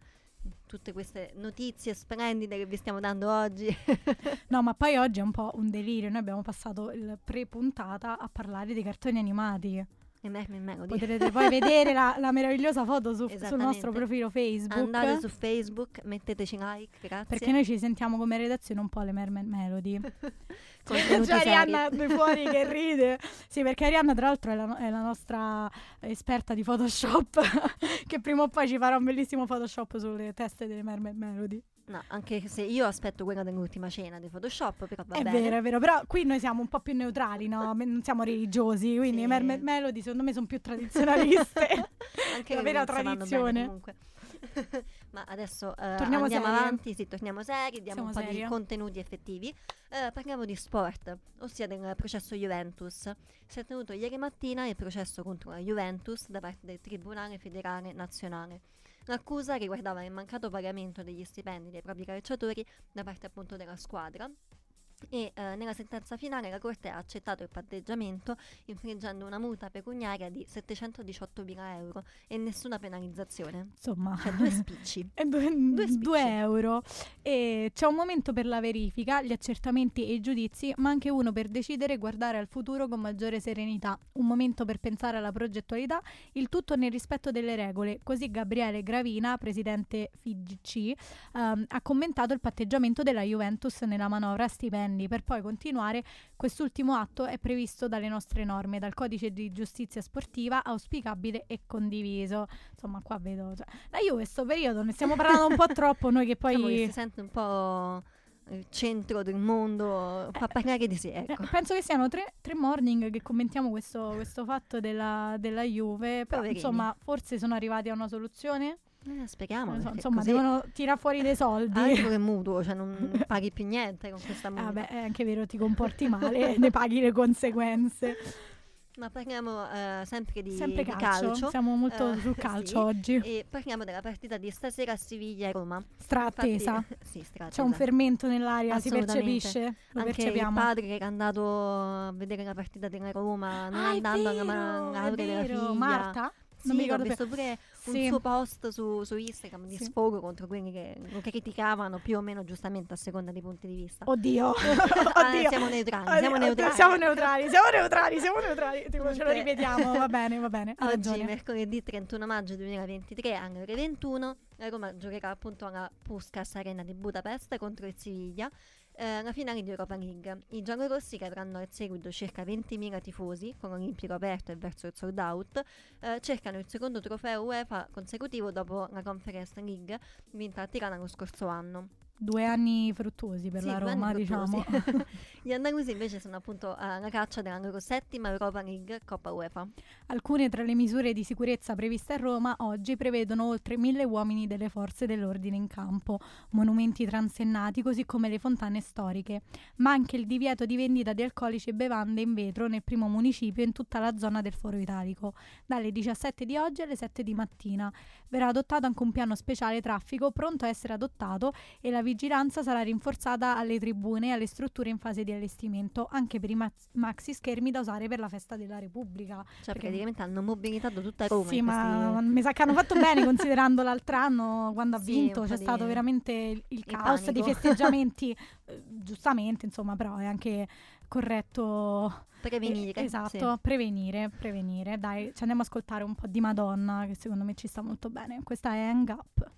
tutte queste notizie splendide che vi stiamo dando oggi. *laughs* No, ma poi oggi è un po' un delirio. Noi abbiamo passato il pre-puntata a parlare di cartoni animati. E. Potrete poi vedere la, la meravigliosa foto su- sul nostro profilo Facebook. Andate su Facebook, metteteci like, grazie. Perché noi ci sentiamo come redazione un po' le Mermaid Melody. *laughs* C'è seri. Arianna fuori che ride. Sì, perché Arianna tra l'altro è la, è la nostra esperta di Photoshop *laughs* che prima o poi ci farà un bellissimo Photoshop sulle teste delle Mermaid Melody. No, anche se io aspetto quella dell'ultima cena di Photoshop, però va è bene. vero, è vero, però qui noi siamo un po' più neutrali, no? *laughs* Non siamo religiosi, quindi Sì. le Mermaid Melody secondo me sono più tradizionaliste. *laughs* Anche la vera tradizione. comunque. *laughs* Ma adesso eh, andiamo serie. avanti, sì, torniamo seri, diamo Siamo un po' serie. di contenuti effettivi. Eh, parliamo di sport, ossia del processo Juventus. Si è tenuto ieri mattina il processo contro la Juventus da parte del Tribunale Federale Nazionale. L'accusa riguardava il mancato pagamento degli stipendi dei propri calciatori da parte appunto della squadra e eh, nella sentenza finale la Corte ha accettato il patteggiamento infliggendo una multa pecuniaria di 718.000 euro e nessuna penalizzazione. Insomma, Cioè due spicci. *laughs* Due, Due spicci. due euro. E c'è un momento per la verifica, gli accertamenti e i giudizi, ma anche uno per decidere e guardare al futuro con maggiore serenità. Un momento per pensare alla progettualità, il tutto nel rispetto delle regole. Così Gabriele Gravina, presidente FIGC, ehm, ha commentato il patteggiamento della Juventus nella manovra stipendi, per poi continuare. Quest'ultimo atto è previsto dalle nostre norme, dal codice di giustizia sportiva, auspicabile e condiviso. Insomma, qua vedo. cioè, la Juve, questo periodo ne stiamo parlando un po' *laughs* troppo. Noi che poi. Diciamo che si sente un po' il centro del mondo, fa parlare di sé, Eh, ecco. Penso che siano tre, tre morning che commentiamo questo, questo fatto della, della Juve. Però, Poverini. insomma, forse sono arrivati a una soluzione. Eh, speriamo. So, insomma, così devono tirare fuori dei soldi. Altro che *laughs* mutuo, cioè non paghi più niente con questa Ah, multa. beh, è anche vero, ti comporti male, ne paghi le conseguenze. Ma parliamo eh, sempre di, Sempre di calcio. Siamo molto Eh, sul sì. calcio oggi. E parliamo della partita di stasera a. Strattesa. Infatti- *laughs* sì, strattesa. C'è un fermento nell'aria, si percepisce? Lo Anche il percepiamo. padre che era andato a vedere la partita della Roma, non Ah, andando alla vero, è laurea della figlia. Marta? Non mi ho ricordo visto pure un Sì. suo post su, su Instagram di Sì. sfogo contro quelli che lo criticavano più o meno giustamente a seconda dei punti di vista. Oddio, *laughs* Ah, *laughs* oddio. siamo neutrali, siamo neutrali. Siamo neutrali, siamo neutrali, siamo neutrali. Tipo, ce lo ripetiamo, va bene, va bene. Oggi, ragione. mercoledì 31 maggio 2023, alle ore 21, la Roma giocherà appunto alla Puskas Arena di Budapest contro il Siviglia, eh, la finale di Europa League. I giallorossi che avranno al seguito circa 20.000 tifosi, con l'Olimpico aperto e verso il sold out, eh, cercano il secondo trofeo UEFA consecutivo dopo la Conference League vinta a Tirana lo scorso anno. Due anni fruttuosi per Sì, la Roma, diciamo. *laughs* Gli andalusi invece sono appunto alla caccia della loro settima Europa League Coppa UEFA. Alcune tra le misure di sicurezza previste a Roma oggi prevedono oltre mille uomini delle forze dell'ordine in campo, monumenti transennati così come le fontane storiche, ma anche il divieto di vendita di alcolici e bevande in vetro nel primo municipio in tutta la zona del Foro Italico, dalle 17 di oggi alle 7 di mattina. Verrà adottato anche un piano speciale traffico pronto a essere adottato e la vigilanza sarà rinforzata alle tribune e alle strutture in fase di allestimento, anche per i max- maxi schermi da usare per la festa della Repubblica. Cioè Perché- praticamente hanno mobilitato tutta Roma. Sì, ma questi- mi sa che hanno fatto bene *laughs* considerando l'altro anno quando ha Sì, vinto c'è po' stato di- veramente il, caos di panico. festeggiamenti, *laughs* eh, giustamente insomma, però è anche corretto prevenire. eh, esatto, sì. prevenire, prevenire. Dai, ci andiamo a ascoltare un po' di Madonna che secondo me ci sta molto bene. Questa è Hang Up.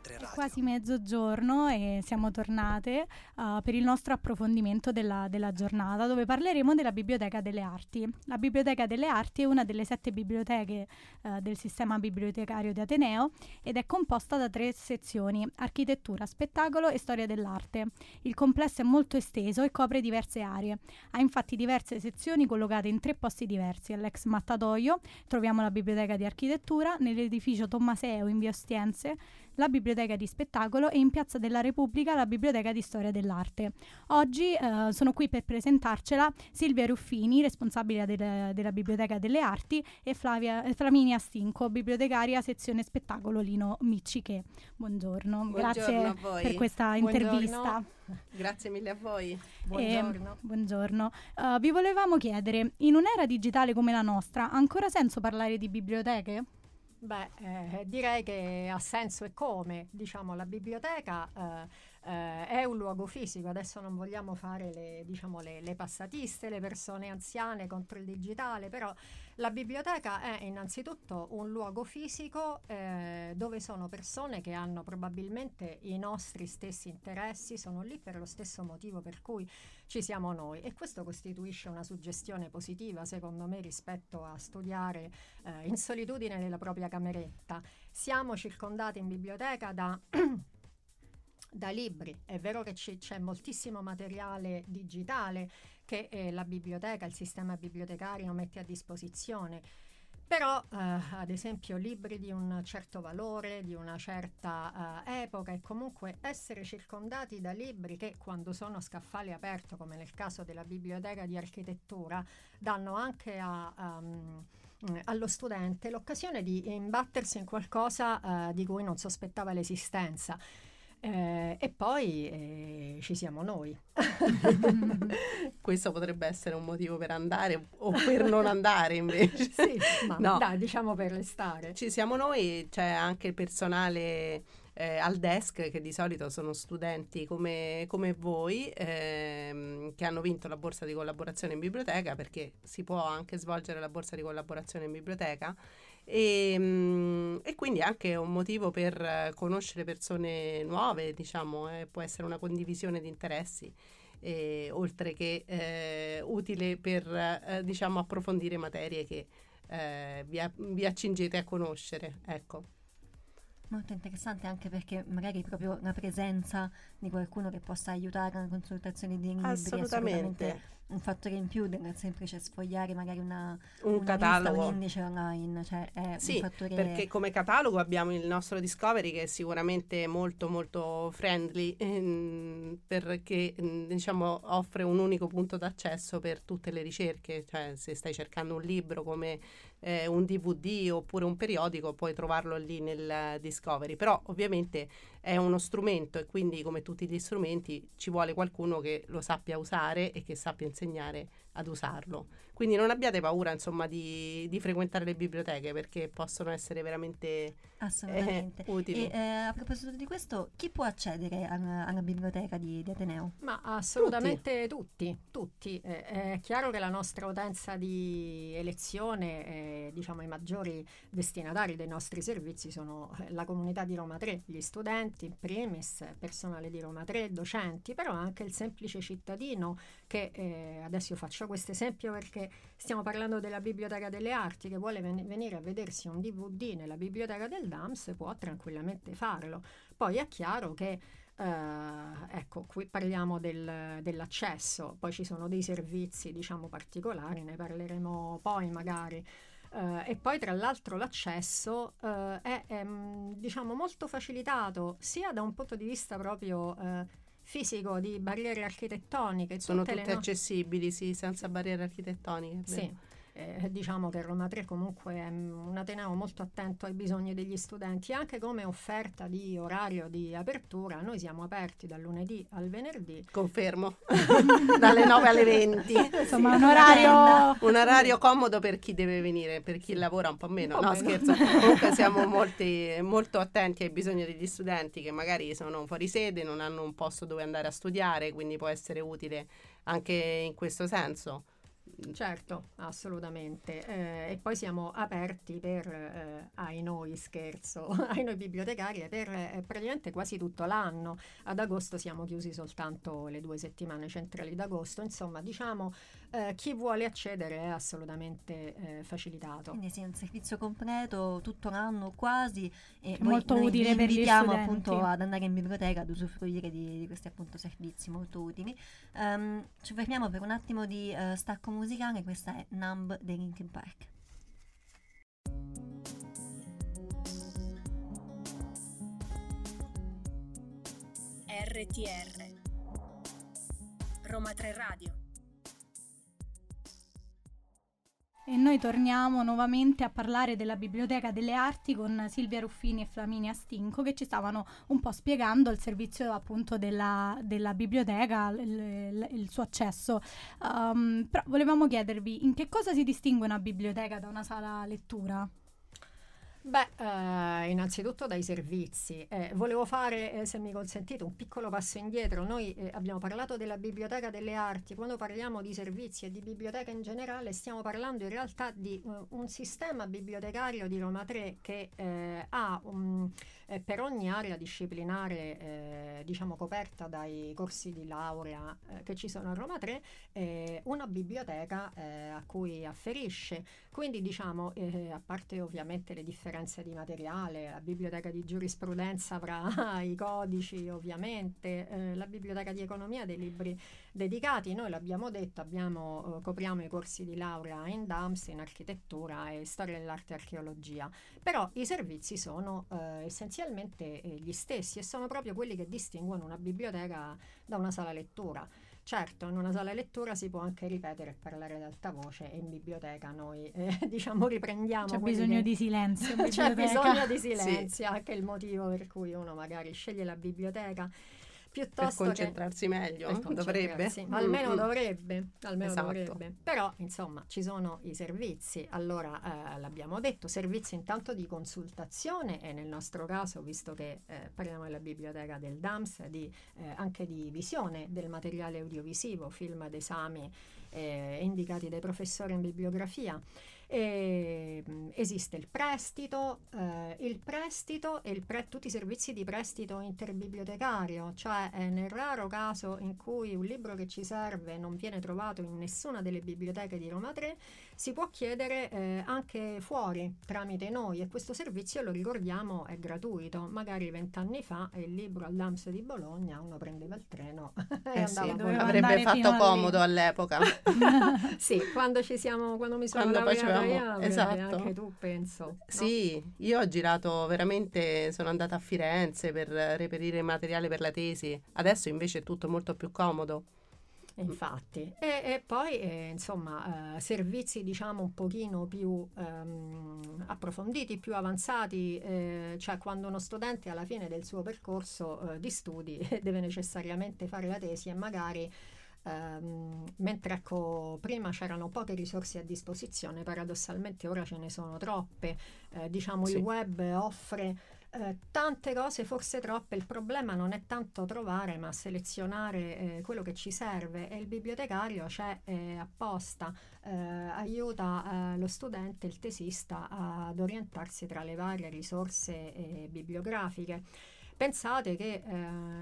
Roma 3 È Radio. quasi mezzogiorno e siamo tornate uh, per il nostro approfondimento della, della giornata dove parleremo della Biblioteca delle Arti. La Biblioteca delle Arti è una delle sette biblioteche uh, del sistema bibliotecario di Ateneo ed è composta da tre sezioni, architettura, spettacolo e storia dell'arte. Il complesso è molto esteso e copre diverse aree. Ha infatti diverse sezioni collocate in tre posti diversi. All'ex Mattatoio troviamo la Biblioteca di Architettura, nell'edificio Tommaseo in via Ostiense, la Biblioteca di Spettacolo e in Piazza della Repubblica la Biblioteca di Storia dell'Arte. Oggi eh, sono qui per presentarcela Silvia Ruffini, responsabile del- della Biblioteca delle Arti, e Flavia, eh, Flaminia Stinco, bibliotecaria sezione Spettacolo Lino Micciche. Buongiorno, grazie Buongiorno voi. per questa Buongiorno. intervista. Grazie mille a voi. Buongiorno. buongiorno. Uh, vi volevamo chiedere, in un'era digitale come la nostra, ha ancora senso parlare di biblioteche? Beh, eh, direi che ha senso e come. Diciamo, la biblioteca eh, eh, è un luogo fisico, adesso non vogliamo fare le, diciamo, le, le passatiste, le persone anziane contro il digitale, però la biblioteca è innanzitutto un luogo fisico eh, dove sono persone che hanno probabilmente i nostri stessi interessi, sono lì per lo stesso motivo per cui ci siamo noi e questo costituisce una suggestione positiva secondo me rispetto a studiare eh, in solitudine nella propria cameretta. Siamo circondati in biblioteca da *clears throat* da libri. È vero che c- c'è moltissimo materiale digitale che eh, la biblioteca, il sistema bibliotecario mette a disposizione. Però, eh, ad esempio, libri di un certo valore, di una certa eh, epoca e comunque essere circondati da libri che quando sono a scaffale aperto, come nel caso della biblioteca di architettura, danno anche a... Um, allo studente l'occasione di imbattersi in qualcosa uh, di cui non sospettava l'esistenza. Eh, e poi eh, ci siamo noi. *laughs* Questo potrebbe essere un motivo per andare o per non andare invece. *laughs* sì, ma no. dai, diciamo per restare. Ci siamo noi, c'è anche il personale eh, al desk che di solito sono studenti come, come voi ehm, che hanno vinto la borsa di collaborazione in biblioteca perché si può anche svolgere la borsa di collaborazione in biblioteca e, mm, e, quindi anche un motivo per conoscere persone nuove, diciamo, eh, può essere una condivisione di interessi. Eh, oltre che eh, utile per eh, diciamo approfondire materie che eh, vi, vi, accingete a conoscere ecco molto interessante anche perché magari proprio la presenza di qualcuno che possa aiutare nella consultazione di libri assolutamente un fattore in più del semplice sfogliare magari una, un una catalogo, un indice online, cioè è sì, un fattore... perché come catalogo abbiamo il nostro Discovery che è sicuramente molto molto friendly ehm, perché ehm, diciamo offre un unico punto d'accesso per tutte le ricerche, cioè se stai cercando un libro come eh, un DVD oppure un periodico puoi trovarlo lì nel Discovery, però ovviamente è uno strumento e quindi come tutti gli strumenti ci vuole qualcuno che lo sappia usare e che sappia insegnare ad usarlo. Quindi non abbiate paura insomma di, di frequentare le biblioteche perché possono essere veramente Assolutamente. Eh, utili. E eh, a proposito di questo, chi può accedere alla, alla biblioteca di, di, Ateneo? Ma assolutamente tutti, tutti. tutti. Eh, è chiaro che la nostra utenza di elezione, eh, diciamo i maggiori destinatari dei nostri servizi sono eh, la comunità di Roma 3, gli studenti in primis, personale di Roma 3, docenti, però anche il semplice cittadino che eh, adesso io faccio questo esempio perché stiamo parlando della Biblioteca delle Arti che vuole ven- venire a vedersi un DVD nella Biblioteca del DAMS può tranquillamente farlo. Poi è chiaro che Uh, ecco, qui parliamo del, dell'accesso, poi ci sono dei servizi, diciamo, particolari, ne parleremo poi magari. Uh, e poi tra l'altro l'accesso uh, è, è, diciamo, molto facilitato sia da un punto di vista proprio fisico di barriere architettoniche. Sono tutte, tutte no- accessibili, sì, senza barriere architettoniche. Sì eh, diciamo che Roma 3 comunque è un Ateneo molto attento ai bisogni degli studenti, anche come offerta di orario di apertura, noi siamo aperti dal lunedì al venerdì. Confermo, *laughs* dalle 9 alle 20. *laughs* Insomma, sì. un, orario... un orario comodo per chi deve venire, per chi lavora un po' meno. Un po no, meno. scherzo. Comunque *laughs* siamo molti, molto attenti ai bisogni degli studenti che magari sono fuori sede, non hanno un posto dove andare a studiare, quindi può essere utile anche in questo senso. Certo, assolutamente. Eh, e poi siamo aperti per, eh, ai noi scherzo, *laughs* ai noi bibliotecari per eh, praticamente quasi tutto l'anno. Ad agosto siamo chiusi soltanto le due settimane centrali d'agosto. Insomma, diciamo, eh, chi vuole accedere è assolutamente eh, facilitato. Quindi sì, è un servizio completo tutto l'anno quasi. E molto noi utile vi invitiamo appunto ad andare in biblioteca ad usufruire di, di questi appunto servizi molto utili. Um, ci fermiamo per un attimo di uh, stacco musicale musicale, questa è Numb dei Linkin Park. RTR Roma 3 Radio E noi torniamo nuovamente a parlare della Biblioteca delle Arti con Silvia Ruffini e Flaminia Stinco che ci stavano un po' spiegando il servizio appunto della, della biblioteca, il, il, suo accesso. Um, però volevamo chiedervi in che cosa si distingue una biblioteca da una sala lettura? Beh, eh, innanzitutto dai servizi. Eh, volevo fare, eh, se mi consentite, un piccolo passo indietro. Noi eh, abbiamo parlato della Biblioteca delle Arti. Quando parliamo di servizi e di biblioteca in generale, stiamo parlando in realtà di uh, un sistema bibliotecario di Roma 3 che eh, ha un, eh, per ogni area disciplinare eh, diciamo coperta dai corsi di laurea eh, che ci sono a Roma 3 eh, una biblioteca eh, a cui afferisce. Quindi diciamo, eh, a parte ovviamente le differenze di materiale, la biblioteca di giurisprudenza avrà *laughs* i codici ovviamente, la biblioteca di economia dei libri dedicati, noi l'abbiamo detto, abbiamo, eh, copriamo i corsi di laurea in DAMS, in architettura e storia dell'arte e archeologia, però i servizi sono eh, essenzialmente eh, gli stessi e sono proprio quelli che distinguono una biblioteca da una sala lettura. Certo, in una sala lettura si può anche ripetere e parlare ad alta voce e in biblioteca noi eh, *laughs* diciamo riprendiamo. C'è bisogno che- di silenzio. *laughs* C'è bisogno di silenzio, anche il motivo per cui uno magari sceglie la biblioteca Per piuttosto che concentrarsi meglio, per dovrebbe. concentrarsi. Almeno Mm, mm. dovrebbe, almeno Esatto. dovrebbe. Però, insomma, ci sono i servizi. Allora, eh, l'abbiamo detto, servizi intanto di consultazione e nel nostro caso, visto che eh, parliamo della biblioteca del DAMS, di, eh, anche di visione del materiale audiovisivo, film ed esami eh, indicati dai professori in bibliografia. E, mh, esiste il prestito, eh, il prestito e il pre- tutti i servizi di prestito interbibliotecario, cioè eh, nel raro caso in cui un libro che ci serve non viene trovato in nessuna delle biblioteche di Roma 3, si può chiedere eh, anche fuori tramite noi e questo servizio lo ricordiamo è gratuito. Magari vent'anni fa il libro al DAMS di Bologna uno prendeva il treno *laughs* e Eh sì, andava a doveva Bologna. avrebbe fatto a lì. comodo all'epoca. *laughs* Sì, quando ci siamo, quando mi sono Quando laureata io, esatto. anche tu penso. no? Sì, io ho girato veramente, sono andata a Firenze per reperire materiale per la tesi. Adesso invece è tutto molto più comodo. Infatti, e, e poi eh, insomma eh, servizi diciamo un pochino più ehm, approfonditi, più avanzati, eh, cioè quando uno studente alla fine del suo percorso eh, di studi *laughs* deve necessariamente fare la tesi e magari ehm, mentre ecco prima c'erano poche risorse a disposizione, paradossalmente ora ce ne sono troppe, Eh, diciamo Sì. il web offre eh, tante cose, forse troppe. Il problema non è tanto trovare, ma selezionare eh, quello che ci serve. E il bibliotecario c'è eh, apposta, eh, aiuta eh, lo studente, il tesista, ad orientarsi tra le varie risorse bibliografiche. Pensate che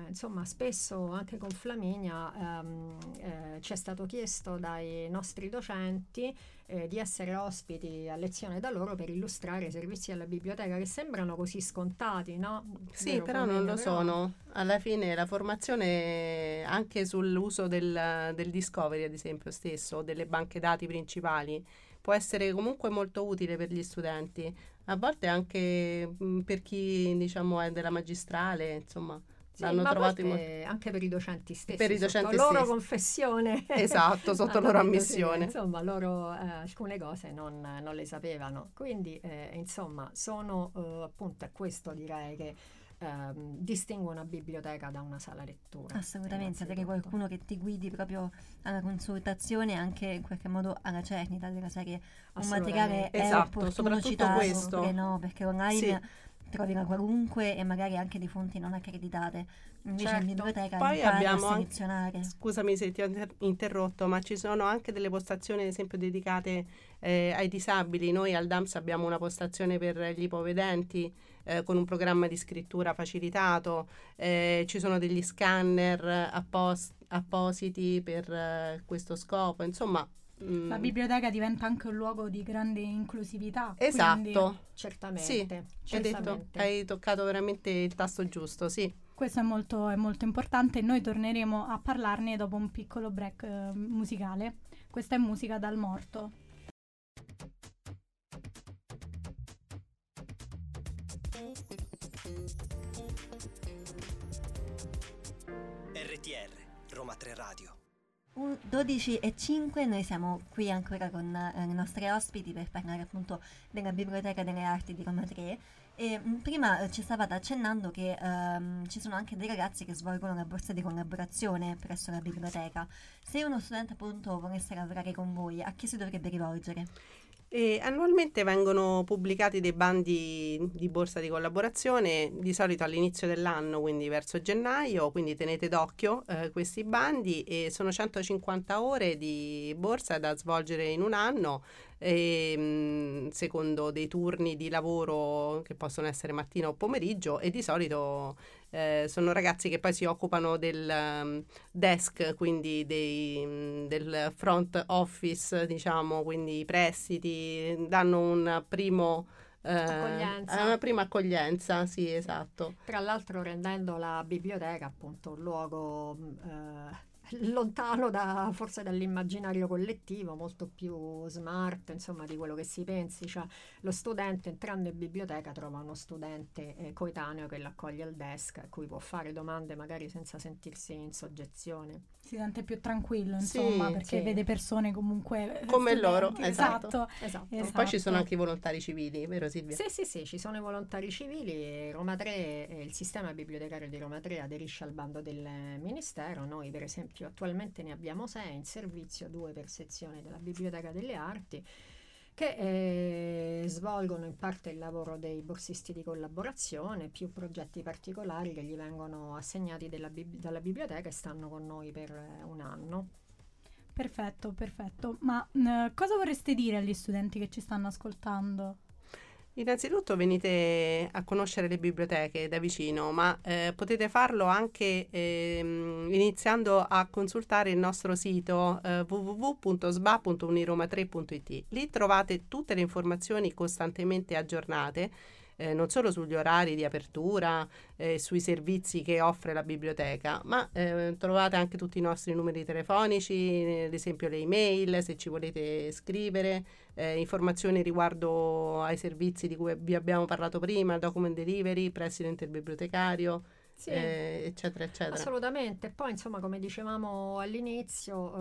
insomma spesso anche con Flaminia ehm, eh, ci è stato chiesto dai nostri docenti eh, di essere ospiti a lezione da loro per illustrare i servizi della biblioteca che sembrano così scontati, no? Sì, Vero, però non lo Però- sono. Alla fine la formazione anche sull'uso del, del Discovery, ad esempio, stesso, o delle banche dati principali, può essere comunque molto utile per gli studenti. A volte anche mh, per chi, diciamo, è della magistrale, insomma, Sì, l'hanno ma a trovato in anche per i docenti stessi, Per i sotto docenti loro stessi. confessione. *laughs* Esatto, sotto loro ammissione. sì, insomma, loro eh, alcune cose non, non le sapevano. Quindi, eh, insomma, sono eh, appunto è questo direi che ehm, distingue una biblioteca da una sala lettura. Assolutamente, avere qualcuno che ti guidi proprio alla consultazione e anche in qualche modo alla cernita della serie. Un materiale è Esatto, opportuno soprattutto citarlo, questo. oppure no, perché online Sì. Trovi la qualunque e magari anche di fonti non accreditate. Invece Certo. in biblioteca Poi abbiamo a selezionare. Scusami se ti ho inter- interrotto, ma ci sono anche delle postazioni, ad esempio, dedicate eh, ai disabili. Noi al DAMS abbiamo una postazione per gli ipovedenti eh, con un programma di scrittura facilitato, eh, ci sono degli scanner appos- appositi per eh, questo scopo, insomma. Mm, La biblioteca diventa anche un luogo di grande inclusività. quindi Esatto, Certamente, Sì, hai, detto, certamente. hai toccato veramente il tasto giusto, sì. questo è molto, è molto importante. Noi torneremo a parlarne dopo un piccolo break eh, musicale. Questa è musica dal morto. RTR, Roma 3 Radio. Un 12 e 5 noi siamo qui ancora con eh, i nostri ospiti per parlare appunto della Biblioteca delle Arti di Roma 3 e mh, prima eh, ci stavate accennando che ehm, ci sono anche dei ragazzi che svolgono la borsa di collaborazione presso la biblioteca. Se uno studente appunto volesse lavorare con voi, a chi si dovrebbe rivolgere? E annualmente vengono pubblicati dei bandi di borsa di collaborazione, di solito all'inizio dell'anno, quindi verso gennaio, quindi tenete d'occhio eh, questi bandi e sono 150 ore di borsa da svolgere in un anno, e, mh, secondo dei turni di lavoro che possono essere mattina o pomeriggio e di solito eh, sono ragazzi che poi si occupano del um, desk, quindi dei, um, del front office, diciamo, quindi i prestiti, danno un primo... Eh, Accoglienza. una prima accoglienza, sì, esatto. Tra l'altro rendendo la biblioteca appunto un luogo eh, lontano da, forse dall'immaginario collettivo, molto più smart, insomma, di quello che si pensi. Cioè, lo studente entrando in biblioteca trova uno studente eh, coetaneo che l'accoglie al desk, a cui può fare domande magari senza sentirsi in soggezione. Si sente più tranquillo, Sì, insomma, perché sì. vede persone comunque... eh, Come studenti. loro, esatto. Esatto. E Esatto. poi ci sono anche i volontari civili, vero Silvia? Sì, sì, sì, ci sono i volontari civili e Roma 3, eh, il sistema bibliotecario di Roma 3 aderisce al bando del Ministero. Noi, per esempio, attualmente ne abbiamo sei in servizio, due per sezione della Biblioteca delle Arti, che eh, svolgono in parte il lavoro dei borsisti di collaborazione, più progetti particolari che gli vengono assegnati dalla bib- dalla biblioteca e stanno con noi per eh, un anno. Perfetto, perfetto. Ma eh, cosa vorreste dire agli studenti che ci stanno ascoltando? Innanzitutto venite a conoscere le biblioteche da vicino, ma eh, potete farlo anche ehm, iniziando a consultare il nostro sito eh, www.sba.uniroma3.it. Lì trovate tutte le informazioni costantemente aggiornate, eh, non solo sugli orari di apertura, eh, sui servizi che offre la biblioteca, ma eh, trovate anche tutti i nostri numeri telefonici, eh, ad esempio le email, se ci volete scrivere, eh, informazioni riguardo ai servizi di cui vi abbiamo parlato prima, document delivery, prestito interbibliotecario, Sì. eh, eccetera, eccetera. Assolutamente, poi insomma come dicevamo all'inizio,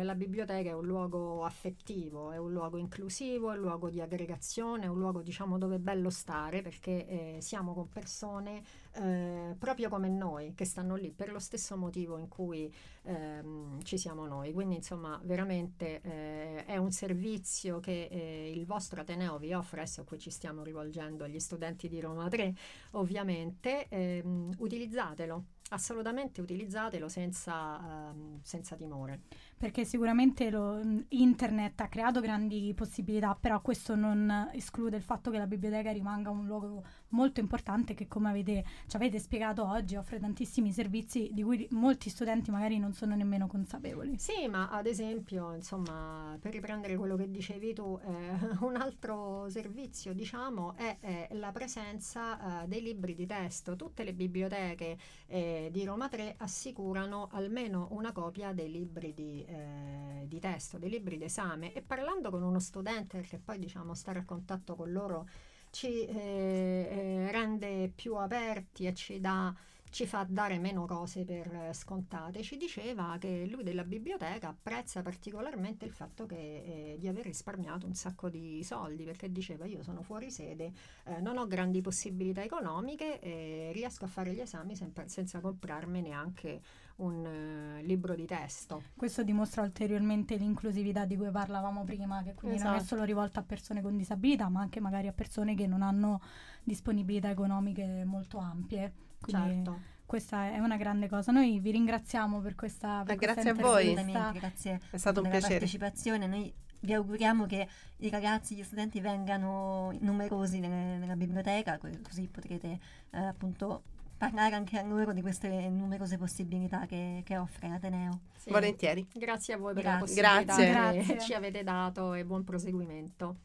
eh, la biblioteca è un luogo affettivo, è un luogo inclusivo, è un luogo di aggregazione, è un luogo diciamo dove è bello stare perché eh, siamo con persone eh, proprio come noi che stanno lì per lo stesso motivo in cui ehm, ci siamo noi. Quindi insomma veramente eh, è un servizio che eh, il vostro Ateneo vi offre, adesso a cui ci stiamo rivolgendo agli studenti di Roma 3 ovviamente, ehm, utilizzatelo, assolutamente utilizzatelo senza, ehm, senza timore. Perché sicuramente lo- internet ha creato grandi possibilità, però questo non esclude il fatto che la biblioteca rimanga un luogo molto importante che come avete, ci avete spiegato oggi offre tantissimi servizi di cui molti studenti magari non sono nemmeno consapevoli. Sì, ma ad esempio, insomma, per riprendere quello che dicevi tu, eh, *laughs* un altro servizio, diciamo, è, è la presenza eh, dei libri di testo. Tutte le biblioteche eh, di Roma 3 assicurano almeno una copia dei libri di, eh, di testo, dei libri d'esame. E parlando con uno studente, perché poi diciamo stare a contatto con loro ci eh, eh, rende più aperti e ci dà ci fa dare meno cose per eh, scontate. Ci diceva che lui della biblioteca apprezza particolarmente il fatto che, eh, di aver risparmiato un sacco di soldi, perché diceva io sono fuori sede, eh, non ho grandi possibilità economiche e riesco a fare gli esami sempre- senza comprarmi neanche un eh, libro di testo. Questo dimostra ulteriormente l'inclusività di cui parlavamo prima, che quindi non è Esatto. solo rivolta a persone con disabilità, ma anche magari a persone che non hanno disponibilità economiche molto ampie. Quindi Certo. questa è una grande cosa. Noi vi ringraziamo per questa, per Eh, questa grazie a voi. grazie È stato un piacere. partecipazione. Noi vi auguriamo che i ragazzi, gli studenti vengano numerosi nelle- nella biblioteca, co- così potrete eh, appunto parlare anche a loro di queste numerose possibilità che, che offre l'Ateneo. Sì. Volentieri. Grazie a voi per Gra- la possibilità Grazie. che Grazie. ci avete dato e buon proseguimento.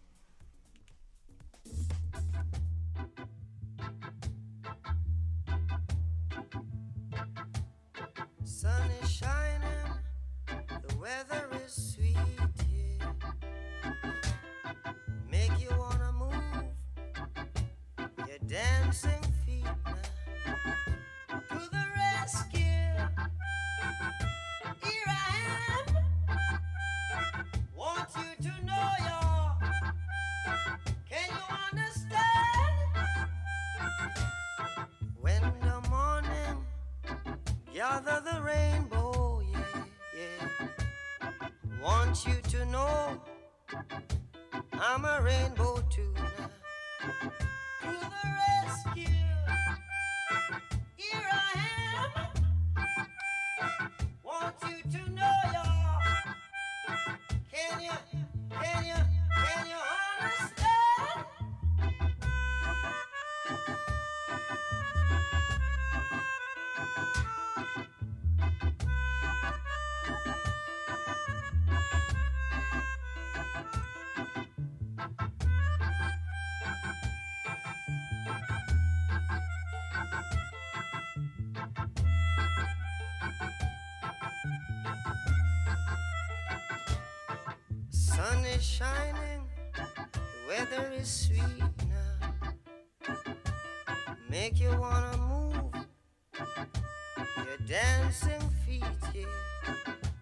Sun is shining, the weather is sweet the rainbow, yeah, yeah. Want you to know I'm a rainbow too Sun is shining, the weather is sweet now. Make you wanna move your dancing feet, yeah.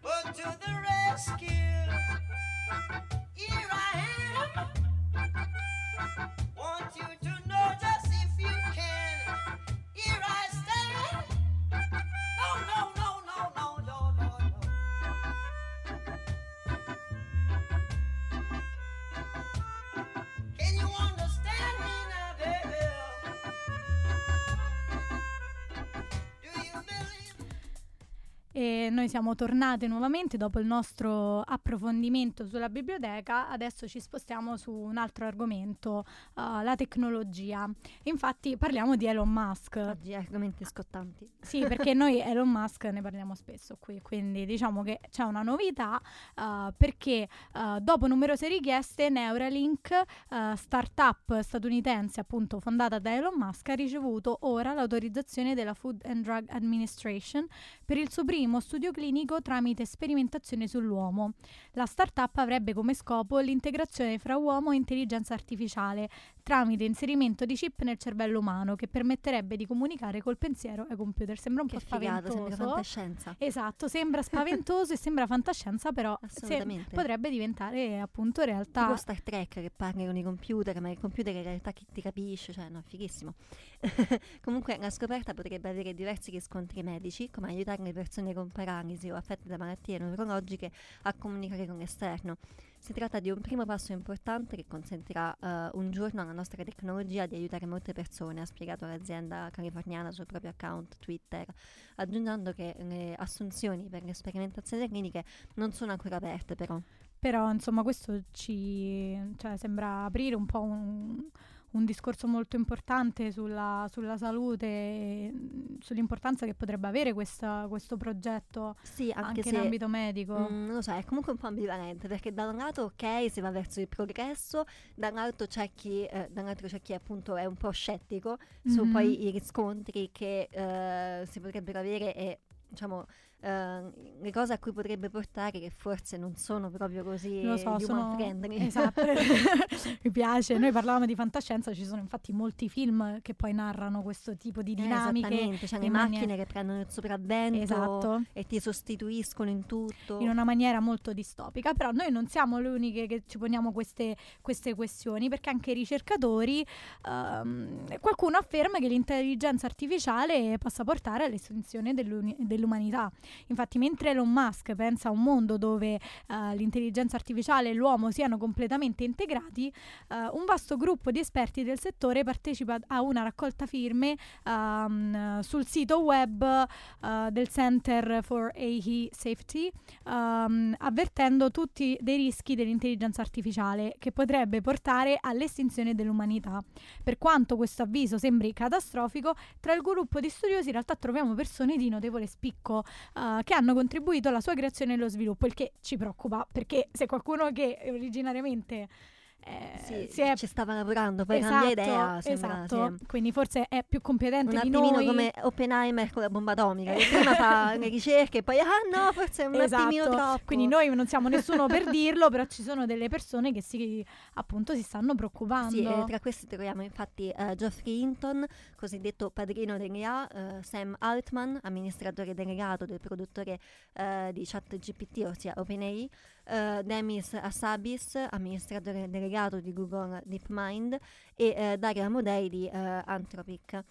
But to the rescue, here I am. Noi siamo tornate nuovamente dopo il nostro approfondimento sulla biblioteca, adesso ci spostiamo su un altro argomento, uh, la tecnologia. Infatti parliamo di Elon Musk. Oggi argomenti scottanti. Sì, perché noi Elon Musk ne parliamo spesso qui, quindi diciamo che c'è una novità uh, perché uh, dopo numerose richieste Neuralink, uh, startup statunitense appunto fondata da Elon Musk, ha ricevuto ora l'autorizzazione della Food and Drug Administration per il suo primo studio clinico tramite sperimentazione sull'uomo. La startup avrebbe come scopo l'integrazione fra uomo e intelligenza artificiale tramite inserimento di chip nel cervello umano che permetterebbe di comunicare col pensiero ai computer. Sembra un Che po' figata, sembra spaventoso. fantascienza. Esatto, sembra *laughs* spaventoso e sembra fantascienza, però se- potrebbe diventare appunto realtà. Tipo Star Trek che parla con i computer, ma il computer in realtà chi ti capisce, cioè no, è fighissimo. *laughs* Comunque la scoperta potrebbe avere diversi riscontri medici, come aiutare le persone con paralisi o affette da malattie neurologiche a comunicare con l'esterno. Si tratta di un primo passo importante che consentirà eh, un giorno alla nostra tecnologia di aiutare molte persone, ha spiegato l'azienda californiana sul proprio account Twitter, aggiungendo che le assunzioni per le sperimentazioni cliniche non sono ancora aperte però. Però insomma questo ci cioè, sembra aprire un po' un, un discorso molto importante sulla, sulla salute, e, mm, sull'importanza che potrebbe avere questa- questo progetto Sì, anche, anche, in ambito medico. Mm, non lo so, è comunque un po' ambivalente perché da un lato ok si va verso il progresso, dall'altro c'è chi, eh, dall'altro c'è chi appunto è un po' scettico su Mhm. poi i riscontri che eh, si potrebbero avere e diciamo eh, le cose a cui potrebbe portare che forse non sono proprio così Lo so, human sono friendly. esatto. *laughs* *laughs* Mi piace. Noi parlavamo di fantascienza, ci sono infatti molti film che poi narrano questo tipo di Eh, dinamiche. esattamente, c'è le in macchine manie- che prendono il sopravvento Esatto. e ti sostituiscono in tutto. in una maniera molto distopica, però noi non siamo le uniche che ci poniamo queste, queste questioni perché anche i ricercatori, ehm, qualcuno afferma che l'intelligenza artificiale possa portare all'estinzione dell'umanità. Infatti mentre Elon Musk pensa a un mondo dove eh, l'intelligenza artificiale e l'uomo siano completamente integrati, eh, un vasto gruppo di esperti del settore partecipa a una raccolta firme ehm, sul sito web eh, del Center for AI Safety ehm, avvertendo tutti dei rischi dell'intelligenza artificiale che potrebbe portare all'estinzione dell'umanità. Per quanto questo avviso sembri catastrofico, tra il gruppo di studiosi in realtà troviamo persone di notevole spicco eh, che hanno contribuito alla sua creazione e allo sviluppo, il che ci preoccupa perché se qualcuno che originariamente eh, Sì, si è ci stava lavorando, poi esatto, cambia idea, sembra, esatto. sì. quindi forse è più competente un di attimino noi. come Oppenheimer con la bomba atomica, che prima fa *laughs* le ricerche e poi ah no, forse è un attimino Esatto, troppo. quindi noi non siamo nessuno per dirlo, però ci sono delle persone che si, appunto si stanno preoccupando. Sì, eh, tra questi troviamo infatti eh, Geoffrey Hinton, cosiddetto padrino dell'IA, eh, Sam Altman, amministratore delegato del produttore eh, di ChatGPT, ossia OpenAI, eh, Demis Hassabis, amministratore delegato di Google DeepMind e eh, Dario Amodei di eh, Anthropic.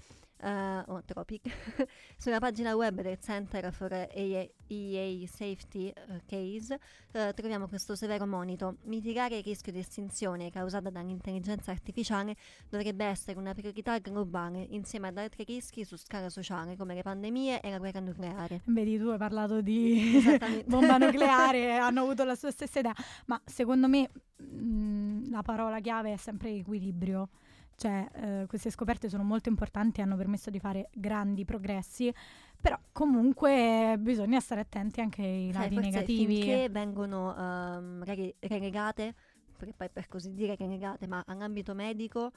Eh, o Tropic, *laughs* sulla pagina web del Center for EA, EA Safety eh, Case eh, troviamo questo severo monito. Mitigare il rischio di estinzione causata dall'intelligenza artificiale dovrebbe essere una priorità globale insieme ad altri rischi su scala sociale come le pandemie e la guerra nucleare. Vedi, tu hai parlato di *laughs* bomba nucleare *laughs* hanno avuto la sua stessa idea, ma secondo me mh, la parola chiave è sempre equilibrio. Cioè, eh, queste scoperte sono molto importanti e hanno permesso di fare grandi progressi, però comunque bisogna stare attenti anche ai lati forse negativi. finché vengono ehm, magari relegate, perché poi per così dire relegate, ma all'ambito medico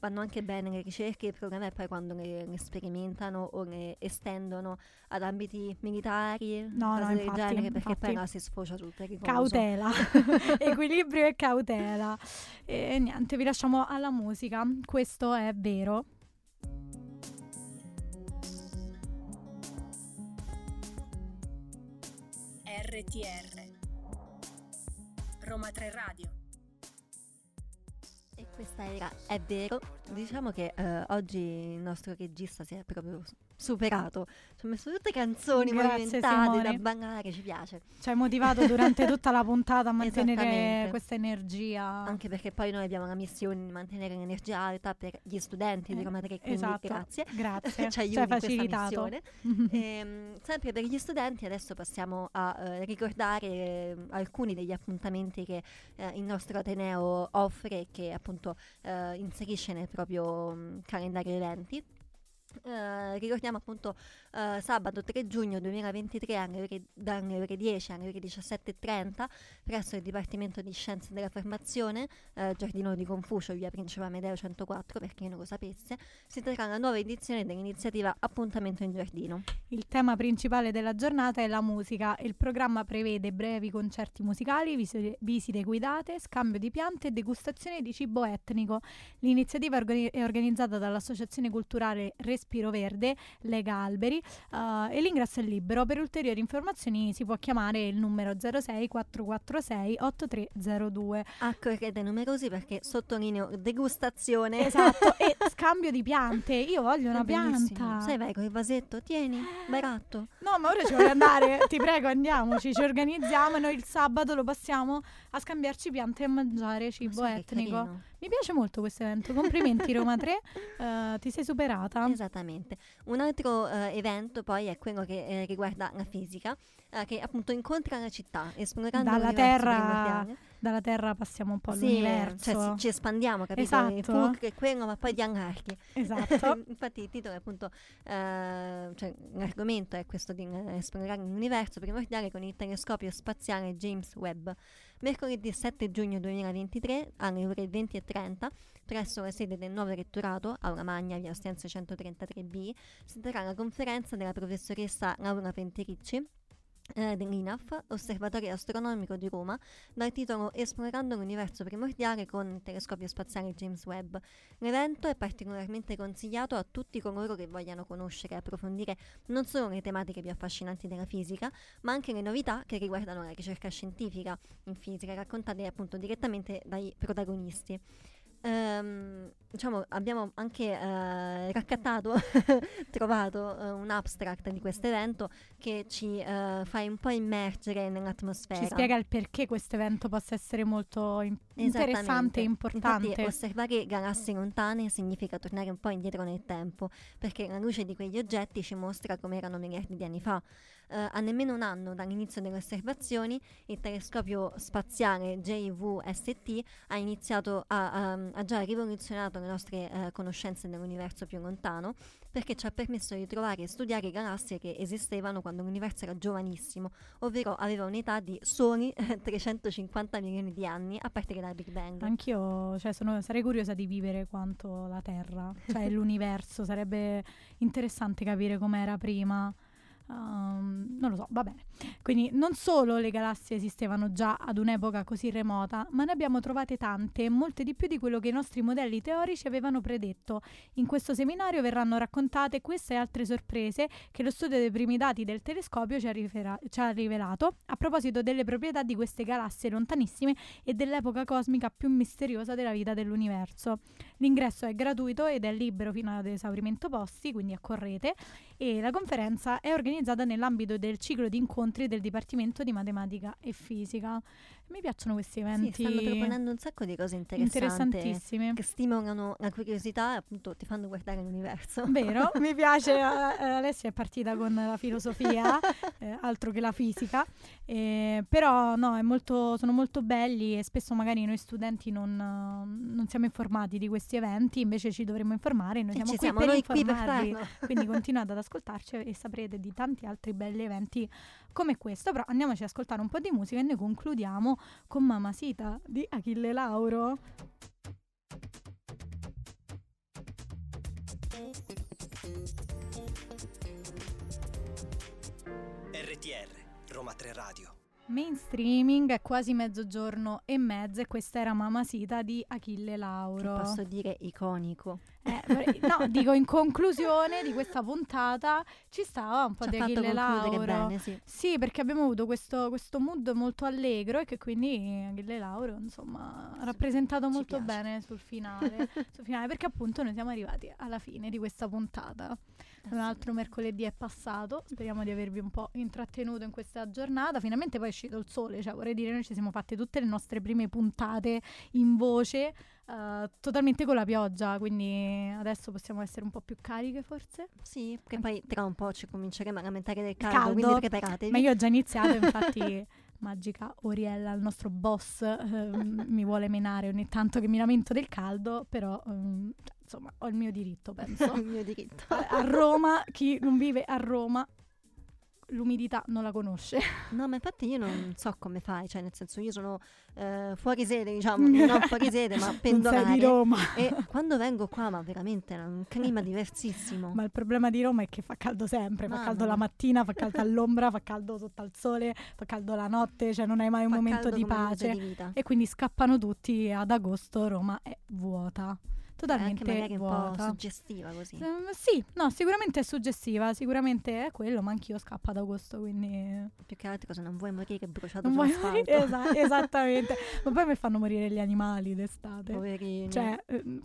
vanno anche bene le ricerche, il problema è poi quando le, le sperimentano o le estendono ad ambiti militari, No, no, cose del infatti, genere, perché infatti. poi là si sfocia pericoloso. Cautela, *laughs* equilibrio e cautela. E niente, vi lasciamo alla musica. Questo è vero. RTR Roma 3 Radio questa era È vero, diciamo che eh, oggi il nostro regista si è proprio superato, ci ha messo tutte canzoni Grazie, movimentate da ballare, ci piace. Ci hai motivato durante *laughs* tutta la puntata a mantenere questa energia. Anche perché poi noi abbiamo la missione di mantenere l'energia alta per gli studenti di Eh, Roma 3, quindi esatto. grazie. Grazie. *laughs* ci aiuti Ci hai in questa facilitato. missione. *laughs* Ehm, sempre per gli studenti adesso passiamo a eh, ricordare eh, alcuni degli appuntamenti che eh, il nostro Ateneo offre e che appunto eh, inserisce nel proprio mm, calendario eventi. Eh, ricordiamo appunto eh, sabato 3 giugno 2023 alle ore- dalle ore 10 alle ore 17.30 presso il Dipartimento di Scienze della Formazione eh, Giardino di Confucio, via Principe Amedeo 104 per chi non lo sapesse, si terrà la nuova edizione dell'iniziativa Appuntamento in Giardino. Il tema principale della giornata è la musica. Il programma prevede brevi concerti musicali, visi- visite guidate, scambio di piante e degustazione di cibo etnico. L'iniziativa è organi- è organizzata dall'Associazione Culturale Respiro Verde, Lega Alberi, eh, e l'ingresso è libero. Per ulteriori informazioni si può chiamare il numero 06 446 8302. Accorrete numerosi perché sottolineo degustazione. Esatto, *laughs* e scambio di piante. Io voglio una È bellissimo. pianta. Sai, vai con il vasetto, tieni, baratto. No, ma ora ci voglio andare. Ti prego, andiamoci. Ci organizziamo e noi il sabato lo passiamo a scambiarci piante e a mangiare cibo che etnico. carino. Mi piace molto questo evento. Complimenti, Roma 3. *laughs* eh, ti sei superata. Esattamente. Un altro eh, evento poi è quello che eh, riguarda la fisica, eh, che appunto incontra la città, esplorando Dalla l'universo terra. Dalla Terra passiamo un po' Sì, all'universo. cioè si- ci espandiamo, capito? Esatto. Fulcro è quello, ma poi di allarghi. Esatto. *laughs* Infatti il titolo è appunto, eh, cioè l'argomento è questo di eh, esplorare l'universo primordiale con il telescopio spaziale James Webb. Mercoledì 7 giugno 2023 alle ore 20.30 presso la sede del nuovo rettorato, Aula Magna, via Ostense 133B, si terrà la conferenza della professoressa Laura Pentericci eh, dell'INAF, Osservatorio Astronomico di Roma, dal titolo Esplorando l'universo primordiale con il telescopio spaziale James Webb. L'evento è particolarmente consigliato a tutti coloro che vogliano conoscere e approfondire non solo le tematiche più affascinanti della fisica, ma anche le novità che riguardano la ricerca scientifica in fisica, raccontate appunto direttamente dai protagonisti. Ehm, diciamo, abbiamo anche eh, raccattato, *laughs* trovato eh, un abstract di questo evento che ci eh, fa un po' immergere nell'atmosfera. Ci spiega il perché questo evento possa essere molto in- interessante e importante. Infatti, osservare galassie lontane significa tornare un po' indietro nel tempo, perché la luce di quegli oggetti ci mostra come erano miliardi di anni fa. Eh, a nemmeno un anno dall'inizio delle osservazioni, il telescopio spaziale JVST ha iniziato a, a- ha già rivoluzionato le nostre eh, conoscenze dell'universo più lontano, perché ci ha permesso di trovare e studiare galassie che esistevano quando l'universo era giovanissimo, ovvero aveva un'età di soli 350 milioni di anni a partire dal Big Bang. Anch'io cioè, sono- sarei curiosa di vivere quanto la Terra, cioè l'universo, sarebbe interessante capire com'era prima. Um, non lo so, va bene. Quindi non solo le galassie esistevano già ad un'epoca così remota, ma ne abbiamo trovate tante molte di più di quello che i nostri modelli teorici avevano predetto. In questo seminario verranno raccontate queste e altre sorprese che lo studio dei primi dati del telescopio ci ha, rivela- ci ha rivelato a proposito delle proprietà di queste galassie lontanissime e dell'epoca cosmica più misteriosa della vita dell'universo. L'ingresso è gratuito ed è libero fino ad esaurimento posti, quindi accorrete, e la conferenza è organizzata nell'ambito del ciclo di incontri del Dipartimento di Matematica e Fisica. Mi piacciono questi Sì, eventi stanno proponendo un sacco di cose interessanti interessantissimi. che stimolano la curiosità e appunto ti fanno guardare l'universo. Vero, *laughs* mi piace. eh, Alessia è partita con la filosofia, *laughs* eh, altro che la fisica. eh, però no, è molto- sono molto belli e spesso magari noi studenti non, non siamo informati di questi eventi, invece ci dovremmo informare. Noi E siamo ci qui siamo per noi qui per farlo. Quindi *laughs* continuate ad ascoltarci e saprete di tanti altri belli eventi come questo. Però andiamoci ad ascoltare un po' di musica e noi concludiamo con Mamma Sita di Achille Lauro. RTR, Roma 3 Radio. Mainstreaming è quasi mezzogiorno e mezzo e questa era Mamma Sita di Achille Che Lauro. posso dire iconico. Eh, no, *laughs* dico in conclusione di questa puntata ci stava un po' Ci di Achille Lauro. bene, sì. Sì, perché abbiamo avuto questo, questo mood molto allegro e che quindi Achille Lauro, insomma, ha rappresentato ci molto piace. bene sul finale, sul finale, perché appunto noi siamo arrivati alla fine di questa puntata. Un altro mercoledì è passato, speriamo di avervi un po' intrattenuto in questa giornata. Finalmente poi è uscito il sole, cioè vorrei dire noi ci siamo fatte tutte le nostre prime puntate in voce, eh, totalmente con la pioggia, quindi adesso possiamo essere un po' più cariche forse. Sì, che poi tra un po' ci cominceremo a lamentare del Caldo. caldo, quindi preparatevi. Ma io ho già iniziato, infatti *laughs* Magica Oriella, il nostro boss, ehm, *laughs* mi vuole menare ogni tanto che mi lamento del caldo, però cioè, insomma ho il mio diritto, penso. *laughs* il mio diritto. a Roma, chi non vive a Roma, l'umidità non la conosce. *laughs* No, ma infatti io non so come fai, cioè nel senso io sono eh, fuori sede, diciamo, non fuori *laughs* sede, ma Non sei pendolare. di Roma. E quando vengo qua, ma veramente è un clima diversissimo. Ma il problema di Roma è che fa caldo sempre, fa Mamma caldo la mia. mattina, fa caldo *laughs* all'ombra, fa caldo sotto al sole, fa caldo la notte, cioè non hai mai un Fa momento di pace. di. E quindi scappano tutti ad agosto, Roma è vuota. È Totalmente anche magari un po' vuota. suggestiva così. Ehm, sì, no, sicuramente è suggestiva, sicuramente è quello, ma anch'io scappo ad agosto, quindi Più che altro se non vuoi morire bruciato non sull'asfalto. *laughs* Esa- esattamente. ma poi mi fanno morire gli animali d'estate. Poverini. Cioè, ehm,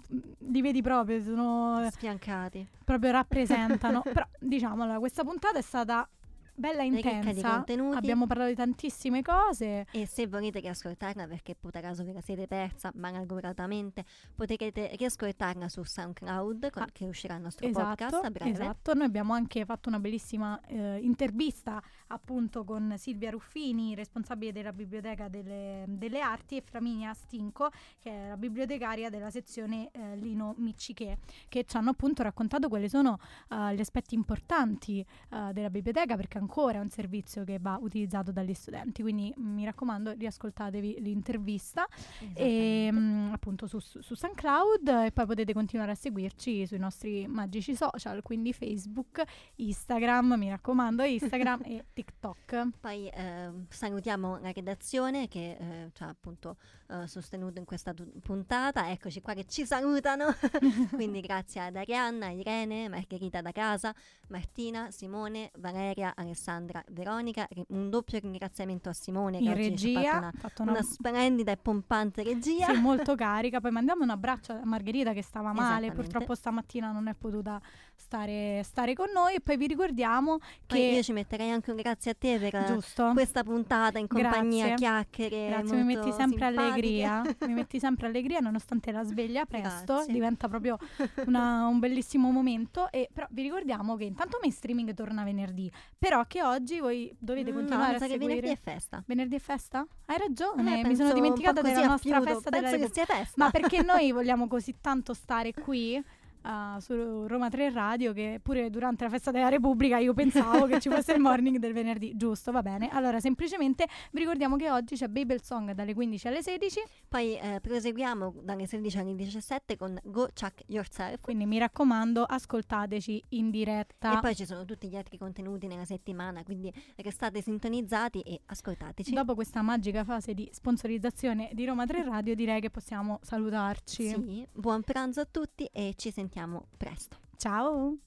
li vedi proprio, sono sfiancati. proprio rappresentano. Però diciamo, allora, questa puntata è stata bella intensa. Abbiamo parlato di tantissime cose. E se volete riascoltarla perché puta caso ve la siete persa malauguratamente, potrete riascoltarla su SoundCloud Ah, che uscirà il nostro podcast Esatto, a breve. esatto. Noi abbiamo anche fatto una bellissima eh, intervista appunto con Silvia Ruffini, responsabile della Biblioteca delle, delle Arti, e Flaminia Stinco, che è la bibliotecaria della sezione eh, Lino Micciche, che ci hanno appunto raccontato quali sono eh, gli aspetti importanti eh, della biblioteca, perché ancora è un servizio che va utilizzato dagli studenti. Quindi mi raccomando, riascoltatevi l'intervista e mm, appunto su, su su SoundCloud e poi potete continuare a seguirci sui nostri magici social, quindi Facebook, Instagram, mi raccomando, Instagram *laughs* e TikTok. Poi ehm, salutiamo la redazione che eh, ci ha appunto eh, sostenuto in questa tu- puntata. Eccoci qua che ci salutano. *laughs* Quindi grazie ad Arianna, Irene, Margherita da casa, Martina, Simone, Valeria, Alessandra, Veronica. Ri- Un doppio ringraziamento a Simone che In ci ha regia, fatto una, fatto una, una splendida e pompante regia. sì, molto carica. Poi mandiamo un abbraccio a Margherita che stava male, purtroppo stamattina non è potuta stare, stare con noi. E poi vi ricordiamo Poi che... io ci metterei anche un grazie a te per Giusto. questa puntata in compagnia, Grazie. chiacchiere. Grazie, mi metti sempre simpatiche. Allegria. mi metti sempre allegria nonostante la sveglia presto. Grazie. Diventa proprio una- un bellissimo momento. E però vi ricordiamo che intanto mainstreaming torna venerdì. Però che oggi voi dovete Mm, continuare no, a sa che seguire. venerdì è festa. Venerdì è festa? Hai ragione, Eh, mi sono dimenticata della nostra fiuto. festa della Penso Repubblica. sia festa. Ma perché noi vogliamo così tanto stare qui? *laughs* uh, su Roma 3 Radio che pure durante la festa della Repubblica io pensavo che ci fosse il *laughs* morning del venerdì, giusto, va bene. Allora semplicemente vi ricordiamo che oggi c'è Babel Song dalle 15 alle 16, Poi eh, proseguiamo dalle 16 alle 17 con Go Chuck Yourself. quindi mi raccomando ascoltateci in diretta. E poi ci sono tutti gli altri contenuti nella settimana, quindi restate sintonizzati e ascoltateci. Dopo questa magica fase di sponsorizzazione di Roma 3 Radio direi che possiamo salutarci. Sì, buon pranzo a tutti e ci sentiamo presto. Ciao!